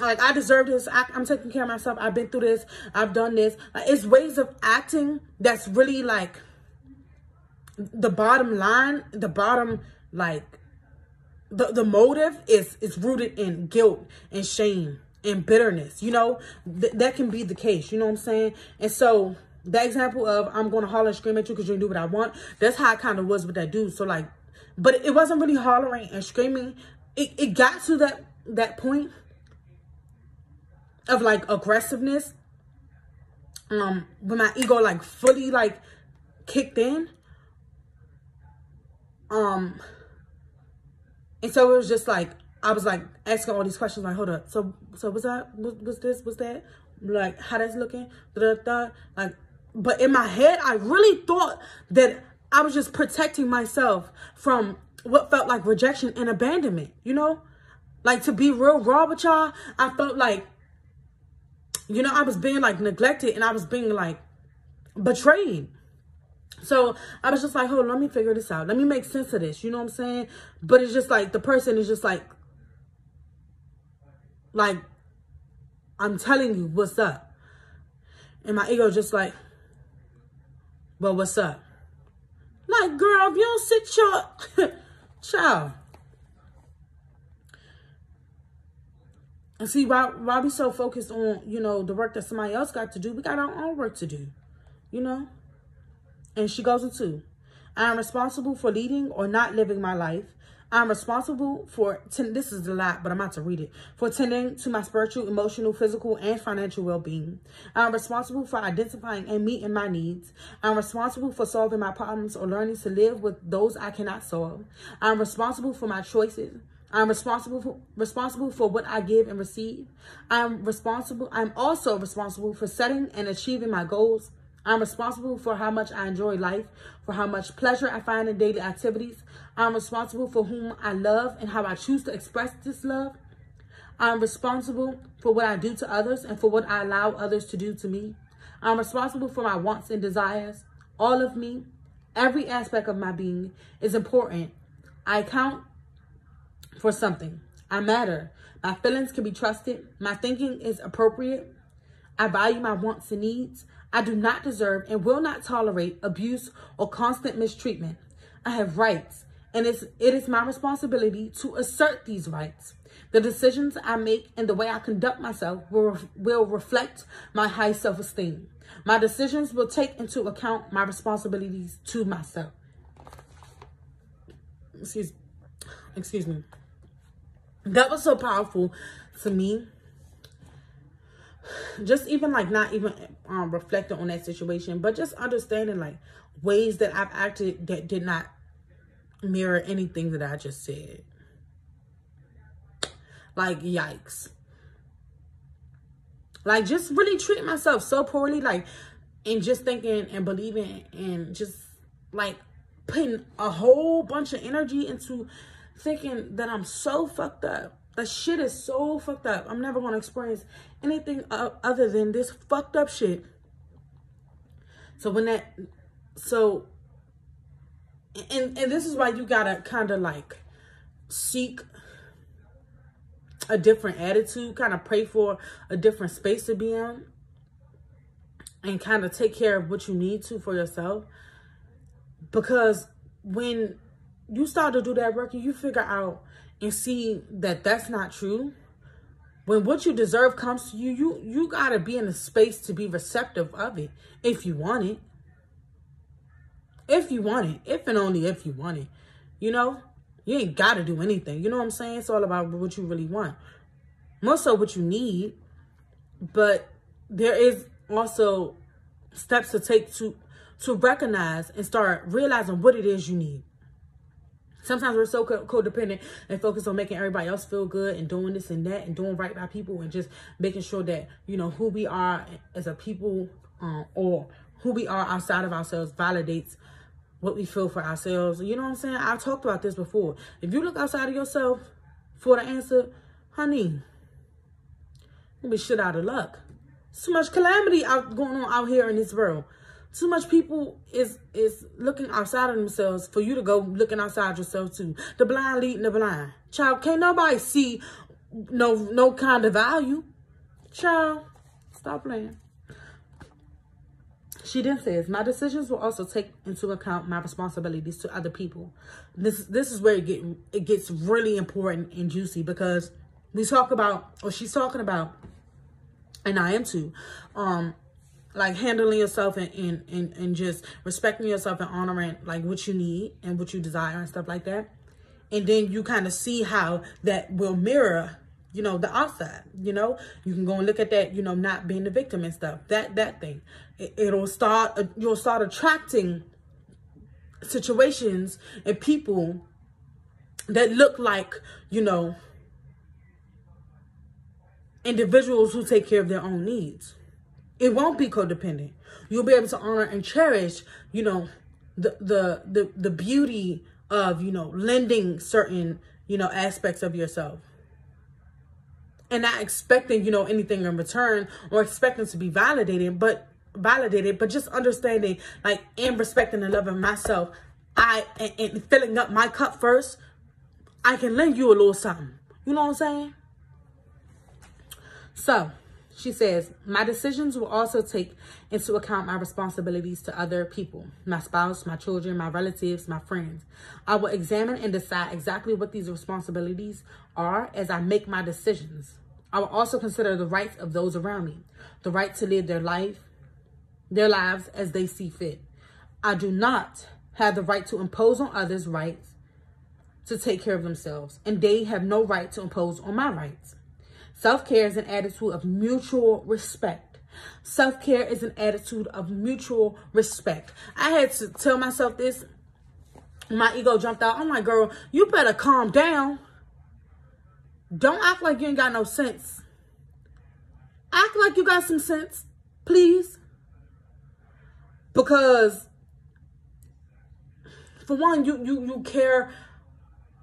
like I deserve this. I, am taking care of myself. I've been through this. I've done this. Like, it's ways of acting that's really like the bottom line, the bottom like the, the motive is is rooted in guilt and shame and bitterness you know? Th- that can be the case you know what i'm saying? And so the example of i'm gonna holler and scream at you because you do what i want that's how it kind of was with that dude. So like but it wasn't really hollering and screaming. It, it got to that that point of like aggressiveness um when my ego like fully like kicked in um and so it was just like, I was like asking all these questions, like, hold up. So, so was that, was, was this, was that? Like, how that's looking? Da, da, da. Like, but in my head, I really thought that I was just protecting myself from what felt like rejection and abandonment, you know? Like to be real raw with y'all, I felt like, you know, I was being like neglected and I was being like betrayed. So I was just like, hold on, let me figure this out. Let me make sense of this. You know what I'm saying? But it's just like the person is just like, like, I'm telling you what's up. And my ego just like, well, what's up? Like, girl, if you don't sit your child. And see, why why we so focused on, you know, the work that somebody else got to do, we got our own work to do, you know? And she goes into, I am responsible for leading or not living my life. I'm responsible for, this is a lot, but I'm about to read it, for tending to my spiritual, emotional, physical, and financial well-being. I'm responsible for identifying and meeting my needs. I'm responsible for solving my problems or learning to live with those I cannot solve. I'm responsible for my choices. I'm responsible for, responsible for what I give and receive. I'm responsible. I'm also responsible for setting and achieving my goals. I'm responsible for how much I enjoy life, for how much pleasure I find in daily activities. I'm responsible for whom I love and how I choose to express this love. I'm responsible for what I do to others and for what I allow others to do to me. I'm responsible for my wants and desires. All of me, every aspect of my being is important. I count for something. I matter. My feelings can be trusted. My thinking is appropriate. I value my wants and needs. I do not deserve and will not tolerate abuse or constant mistreatment. I have rights, and it's, it is my responsibility to assert these rights. The decisions I make and the way I conduct myself will, will reflect my high self-esteem. My decisions will take into account my responsibilities to myself. Excuse, excuse me. That was so powerful to me just even like not even um reflecting on that situation but just understanding like ways that i've acted that did not mirror anything that i just said. Like yikes. Like just really treating myself so poorly like and just thinking and believing and just like putting a whole bunch of energy into thinking that i'm so fucked up the shit is so fucked up. I'm never going to experience anything other than this fucked up shit. So when that, so, and, and this is why you gotta kind of like seek a different attitude, kind of pray for a different space to be in and kind of take care of what you need to for yourself. Because when you start to do that work and you figure out and see that that's not true, when what you deserve comes to you, you you got to be in a space to be receptive of it if you want it. If you want it, if and only if you want it. You know, you ain't got to do anything. You know what I'm saying? It's all about what you really want. More so what you need, but there is also steps to take to to recognize and start realizing what it is you need. Sometimes we're so codependent and focused on making everybody else feel good and doing this and that and doing right by people and just making sure that, you know, who we are as a people um, or who we are outside of ourselves validates what we feel for ourselves. You know what I'm saying? I've talked about this before. If you look outside of yourself for the answer, honey, you'll be shit out of luck. So much calamity out going on out here in this world too much people is is looking outside of themselves for you to go looking outside yourself too. The blind leading the blind. Child, can't nobody see no no kind of value. Child, stop playing. She then says, my decisions will also take into account my responsibilities to other people. This this is where it get it gets really important and juicy because we talk about, or she's talking about, and I am too, um, like handling yourself and, and, and, and just respecting yourself and honoring like what you need and what you desire and stuff like that. And then you kind of see how that will mirror, you know, the outside, you know, you can go and look at that, you know, not being the victim and stuff, that, that thing, it, it'll start, you'll start attracting situations and people that look like, you know, individuals who take care of their own needs it won't be codependent. You'll be able to honor and cherish, you know, the the the the beauty of, you know, lending certain, you know, aspects of yourself. and not expecting, you know, anything in return or expecting to be validated, but validated, but just understanding, like, and respecting and loving myself. I and, and filling up my cup first. I can lend you a little something. You know what I'm saying? So, she says, my decisions will also take into account my responsibilities to other people, my spouse, my children, my relatives, my friends. I will examine and decide exactly what these responsibilities are as I make my decisions. I will also consider the rights of those around me, the right to live their life, their lives as they see fit. I do not have the right to impose on others' rights to take care of themselves, and they have no right to impose on my rights. Self-care is an attitude of mutual respect. Self-care is an attitude of mutual respect. I had to tell myself this. My ego jumped out. I'm like, girl, you better calm down. Don't act like you ain't got no sense. Act like you got some sense, please. Because for one, you you you care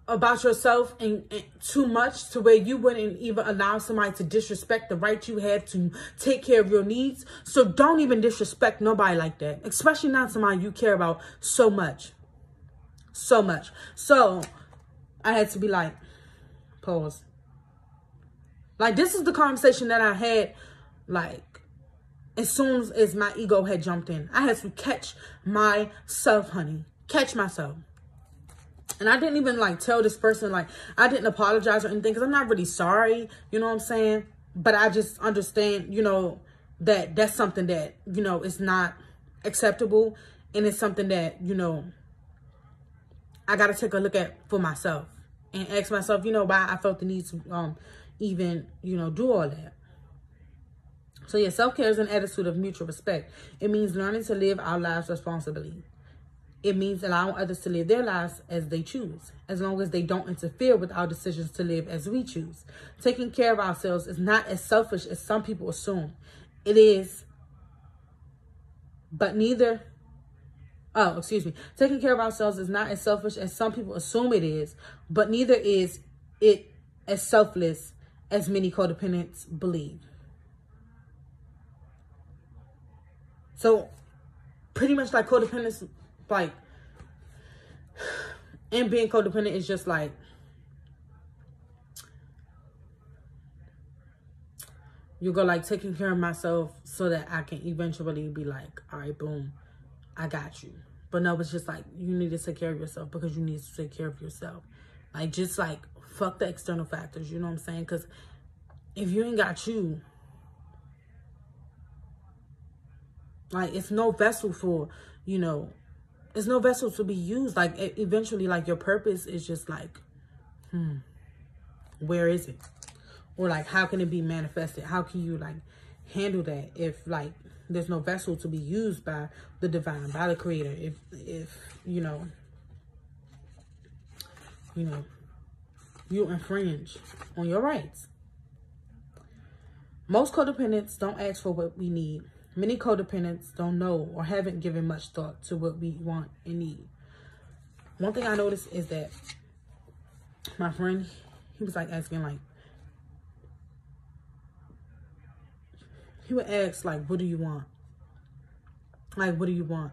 about yourself and, and, too much to where you wouldn't even allow somebody to disrespect the right you have to take care of your needs. So don't even disrespect nobody like that, especially not somebody you care about so much. So much. So I had to be like, pause. Like this is the conversation that I had like as soon as my ego had jumped in. I had to catch myself, honey. Catch myself. And I didn't even like tell this person, like, I didn't apologize or anything because I'm not really sorry. You know what I'm saying? But I just understand, you know, that that's something that, you know, is not acceptable. And it's something that, you know, I got to take a look at for myself and ask myself, you know, why I felt the need to um, even, you know, do all that. So yeah, self-care is an attitude of mutual respect. It means learning to live our lives responsibly. It means allowing others to live their lives as they choose, as long as they don't interfere with our decisions to live as we choose. Taking care of ourselves is not as selfish as some people assume. It is, but neither, oh, excuse me. Taking care of ourselves is not as selfish as some people assume it is, but neither is it as selfless as many codependents believe. So pretty much like codependence like, and being codependent is just like, you go like taking care of myself so that I can eventually be like, all right, boom, I got you. But no, it's just like, you need to take care of yourself because you need to take care of yourself. Like, just like, fuck the external factors, you know what I'm saying? Because if you ain't got you, like, it's no vessel for, you know, there's no vessel to be used. Like eventually, like your purpose is just like, hmm, where is it? Or like, how can it be manifested? How can you like handle that if like there's no vessel to be used by the divine, by the creator? If, if, you know, you know, you infringe on your rights. Most codependents don't ask for what we need Many codependents don't know or haven't given much thought to what we want and need. One thing I noticed is that my friend, he was like asking like, he would ask like, what do you want? Like, what do you want?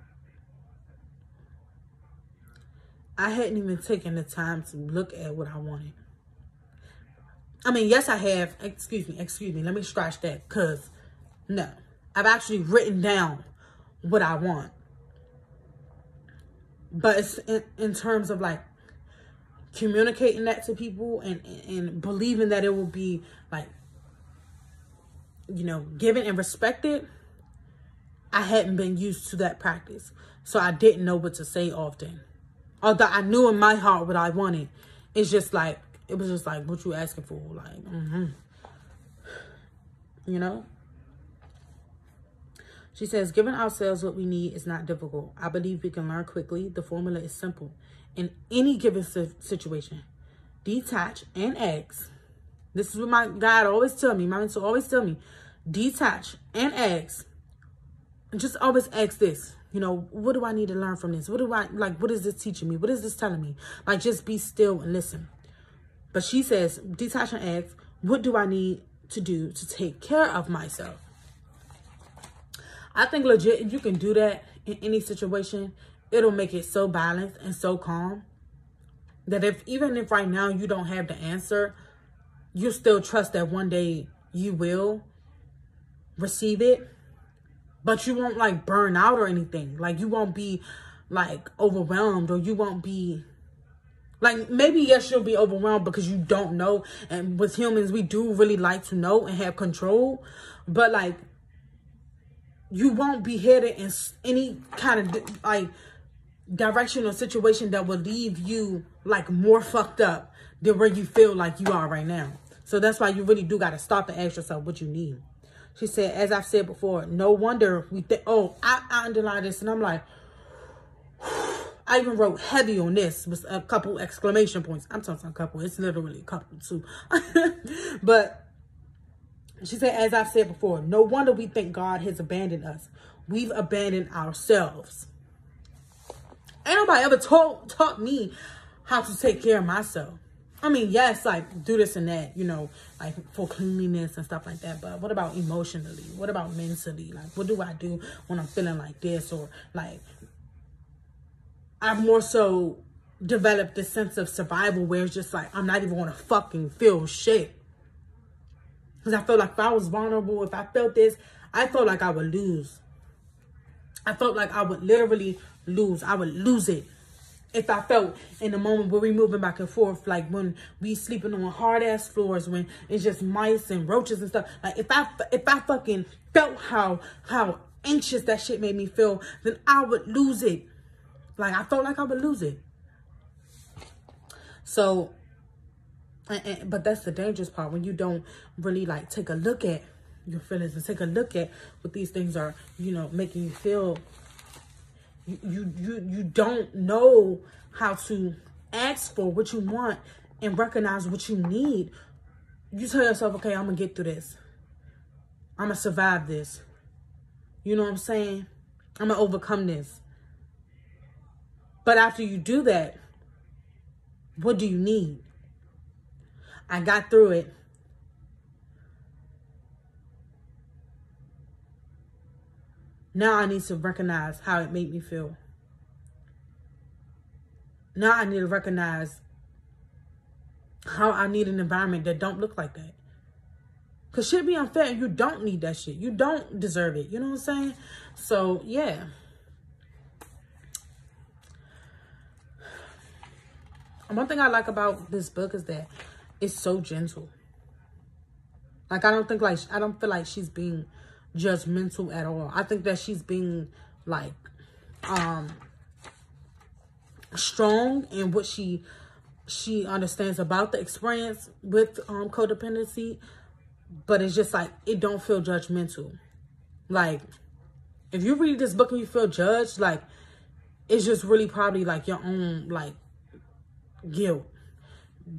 I hadn't even taken the time to look at what I wanted. I mean, yes, I have. Excuse me, excuse me. Let me scratch that because no. I've actually written down what I want. But it's in, in terms of like communicating that to people and, and believing that it will be like, you know, given and respected, I hadn't been used to that practice. So I didn't know what to say often. Although I knew in my heart what I wanted. It's just like, it was just like, what you asking for? Like, mm-hmm. You know? She says, giving ourselves what we need is not difficult. I believe we can learn quickly. The formula is simple. In any given situation, detach and ask. This is what my God always tell me. My mentor always tell me, detach and ask. Just always ask this. You know, what do I need to learn from this? What do I, like, what is this teaching me? What is this telling me? Like, just be still and listen. But she says, detach and ask, What do I need to do to take care of myself? I think legit, if you can do that in any situation, it'll make it so balanced and so calm that if even if right now you don't have the answer, you still trust that one day you will receive it, but you won't like burn out or anything. Like you won't be like overwhelmed or you won't be like maybe yes you'll be overwhelmed because you don't know. And with humans we do really like to know and have control. But like you won't be headed in any kind of like direction or situation that will leave you like more fucked up than where you feel like you are right now. So that's why you really do got to stop and ask yourself what you need. She said, as I've said before, no wonder we think, oh, I, I underlined this and I'm like, I even wrote heavy on this with a couple exclamation points. I'm talking a couple. It's literally a couple too. but she said, as I've said before, no wonder we think God has abandoned us. We've abandoned ourselves. Ain't nobody ever told taught me how to take care of myself. I mean, yes, like do this and that, you know, like for cleanliness and stuff like that. But what about emotionally? What about mentally? Like, what do I do when I'm feeling like this? Or like, I've more so developed this sense of survival where it's just like, I'm not even going to fucking feel shit. Because I felt like if I was vulnerable, if I felt this, I felt like I would lose. I felt like I would literally lose. I would lose it if I felt in the moment where we moving back and forth, like when we sleeping on hard ass floors, when it's just mice and roaches and stuff. Like if I if I fucking felt how how anxious that shit made me feel, then I would lose it. Like I felt like I would lose it. So, and, and, but that's the dangerous part when you don't really like take a look at your feelings and take a look at what these things are, you know, making you feel you, you, you, you don't know how to ask for what you want and recognize what you need. You tell yourself, okay, I'm going to get through this. I'm going to survive this. You know what I'm saying? I'm going to overcome this. But after you do that, what do you need? I got through it. Now I need to recognize how it made me feel. Now I need to recognize how I need an environment that don't look like that. Cause shit be unfair you don't need that shit. You don't deserve it. You know what I'm saying? So yeah. One thing I like about this book is that it's so gentle. Like I don't think like I don't feel like she's being judgmental at all. I think that she's being like um strong in what she she understands about the experience with um codependency, but it's just like it don't feel judgmental. Like if you read this book and you feel judged, like it's just really probably like your own like guilt.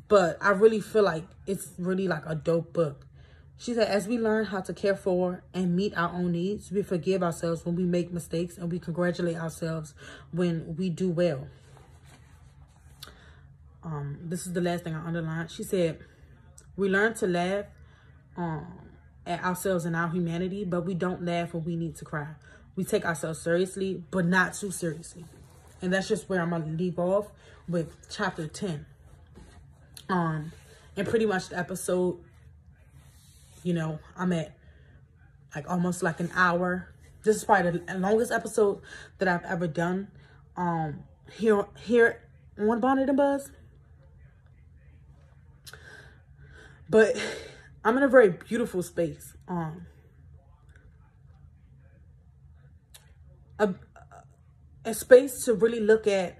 But I really feel like it's really like a dope book. She said, as we learn how to care for and meet our own needs, we forgive ourselves when we make mistakes and we congratulate ourselves when we do well. Um, this is the last thing I underlined. She said, we learn to laugh um, at ourselves and our humanity, but we don't laugh when we need to cry. We take ourselves seriously, but not too seriously. And that's just where I'm going to leave off with chapter 10. Um, and pretty much the episode you know, I'm at like almost like an hour. This is probably the longest episode that I've ever done. Um, here, here on Bonnet and Buzz. But I'm in a very beautiful space. Um, a, a space to really look at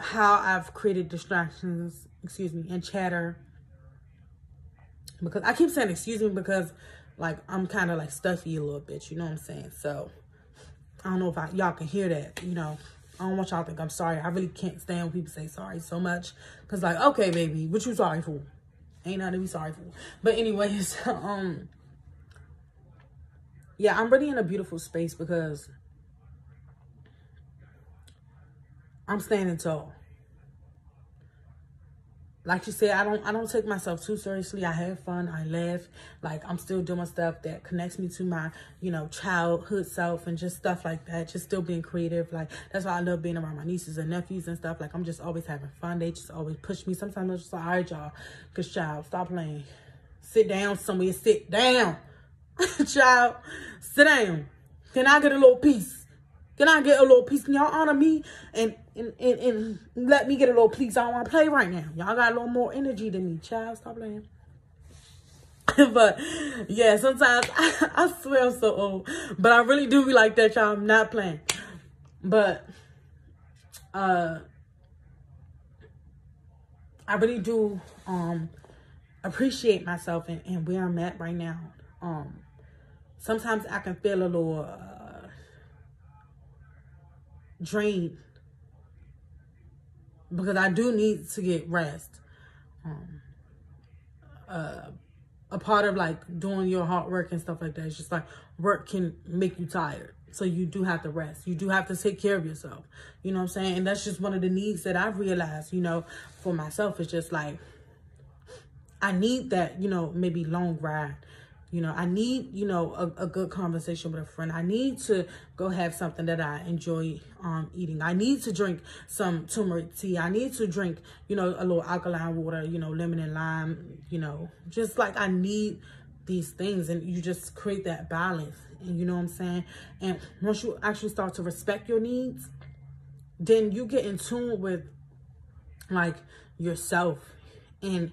how I've created distractions, excuse me, and chatter because I keep saying excuse me because like I'm kind of like stuffy a little bit, you know what I'm saying? So I don't know if y'all can hear that, you know. I don't want y'all to think I'm sorry. I really can't stand when people say sorry so much. Cause like, okay, baby, what you sorry for? Ain't nothing to be sorry for. But anyways, um, yeah, I'm really in a beautiful space because I'm standing tall. like you said, I don't I don't take myself too seriously. I have fun. I laugh. Like I'm still doing stuff that connects me to my, you know, childhood self and just stuff like that. Just still being creative. Like that's why I love being around my nieces and nephews and stuff. Like I'm just always having fun. They just always push me. Sometimes I'm just like, all right, y'all, cause child, stop playing. Sit down somewhere. Sit down. child, sit down. Can I get a little peace? Can I get a little peace? Can y'all honor me and, and, and, and let me get a little please. I don't want to play right now. Y'all got a little more energy than me. Child, stop playing. but yeah, sometimes I, I swear I'm so old. But I really do be like that, y'all. I'm not playing. But uh I really do um appreciate myself and, and where I'm at right now. Um sometimes I can feel a little uh, drained because I do need to get rest. Um, uh, a part of like doing your hard work and stuff like that is just like work can make you tired. So you do have to rest. You do have to take care of yourself. You know what I'm saying? And that's just one of the needs that I've realized, you know, for myself. It's just like, I need that, you know, maybe long ride you know, I need, you know, a, a, good conversation with a friend. I need to go have something that I enjoy um, eating. I need to drink some turmeric tea. I need to drink, you know, a little alkaline water, you know, lemon and lime, you know, just like I need these things. And you just create that balance. And you know what I'm saying? And once you actually start to respect your needs, then you get in tune with like yourself. And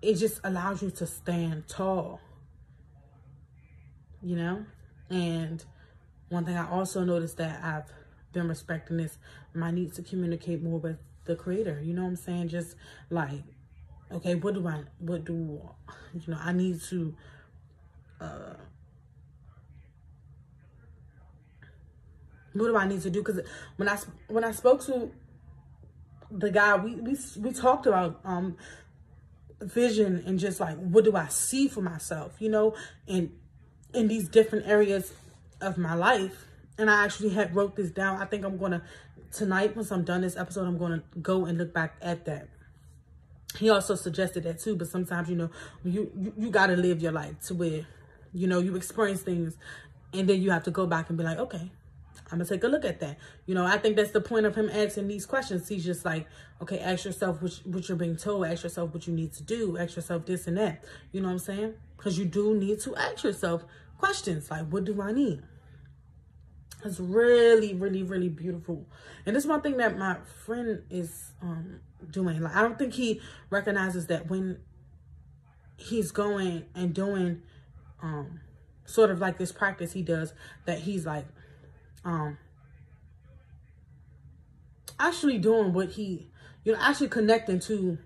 it just allows you to stand tall you know? And one thing I also noticed that I've been respecting is my need to communicate more with the creator. You know what I'm saying? Just like, okay, what do I, what do, you know, I need to, uh, what do I need to do? Because when I, when I spoke to the guy, we, we, we talked about, um, vision and just like, what do I see for myself, you know? And in these different areas of my life. And I actually had wrote this down. I think I'm going to, tonight, once I'm done this episode, I'm going to go and look back at that. He also suggested that too, but sometimes, you know, you, you, you got to live your life to where, you know, you experience things and then you have to go back and be like, okay, I'm gonna take a look at that. You know, I think that's the point of him asking these questions. He's just like, okay, ask yourself what, what you're being told. Ask yourself what you need to do. Ask yourself this and that. You know what I'm saying? Because you do need to ask yourself questions like, what do I need? It's really, really, really beautiful. And this is one thing that my friend is um, doing. Like, I don't think he recognizes that when he's going and doing um, sort of like this practice he does, that he's like um, actually doing what he, you know, actually connecting to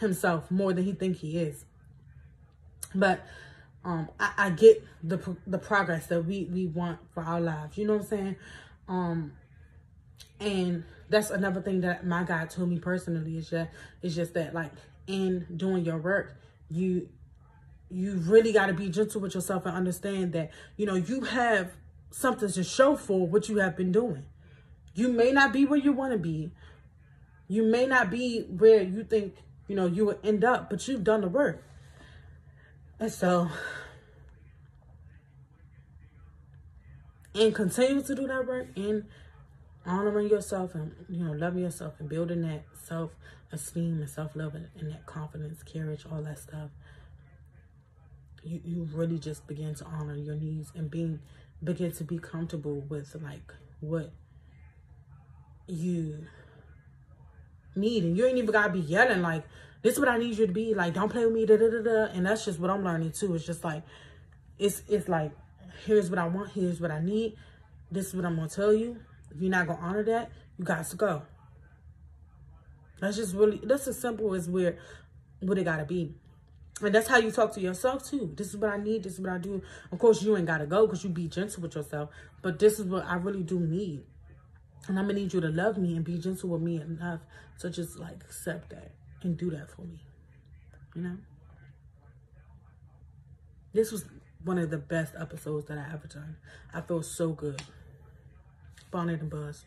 himself more than he think he is. But um, I, I get the the progress that we we want for our lives. You know what I'm saying? Um, and that's another thing that my God told me personally is just is just that like in doing your work, you you really got to be gentle with yourself and understand that you know you have something to show for what you have been doing. You may not be where you want to be. You may not be where you think you know you would end up, but you've done the work. And so, and continue to do that work and honoring yourself and, you know, loving yourself and building that self-esteem and self-love and, and that confidence, courage, all that stuff. You, you really just begin to honor your needs and being begin to be comfortable with like what you need and you ain't even gotta be yelling like this is what I need you to be. Like, don't play with me. Da, da, da, da. And that's just what I'm learning too. It's just like, it's it's like, here's what I want. Here's what I need. This is what I'm going to tell you. If you're not going to honor that, you got to go. That's just really, that's as simple as where, what it got to be. And that's how you talk to yourself too. This is what I need. This is what I do. Of course, you ain't got to go because you be gentle with yourself. But this is what I really do need. And I'm going to need you to love me and be gentle with me enough to just like accept that and do that for me. You know? This was one of the best episodes that I ever done. I feel so good. Bonnet and Buzz.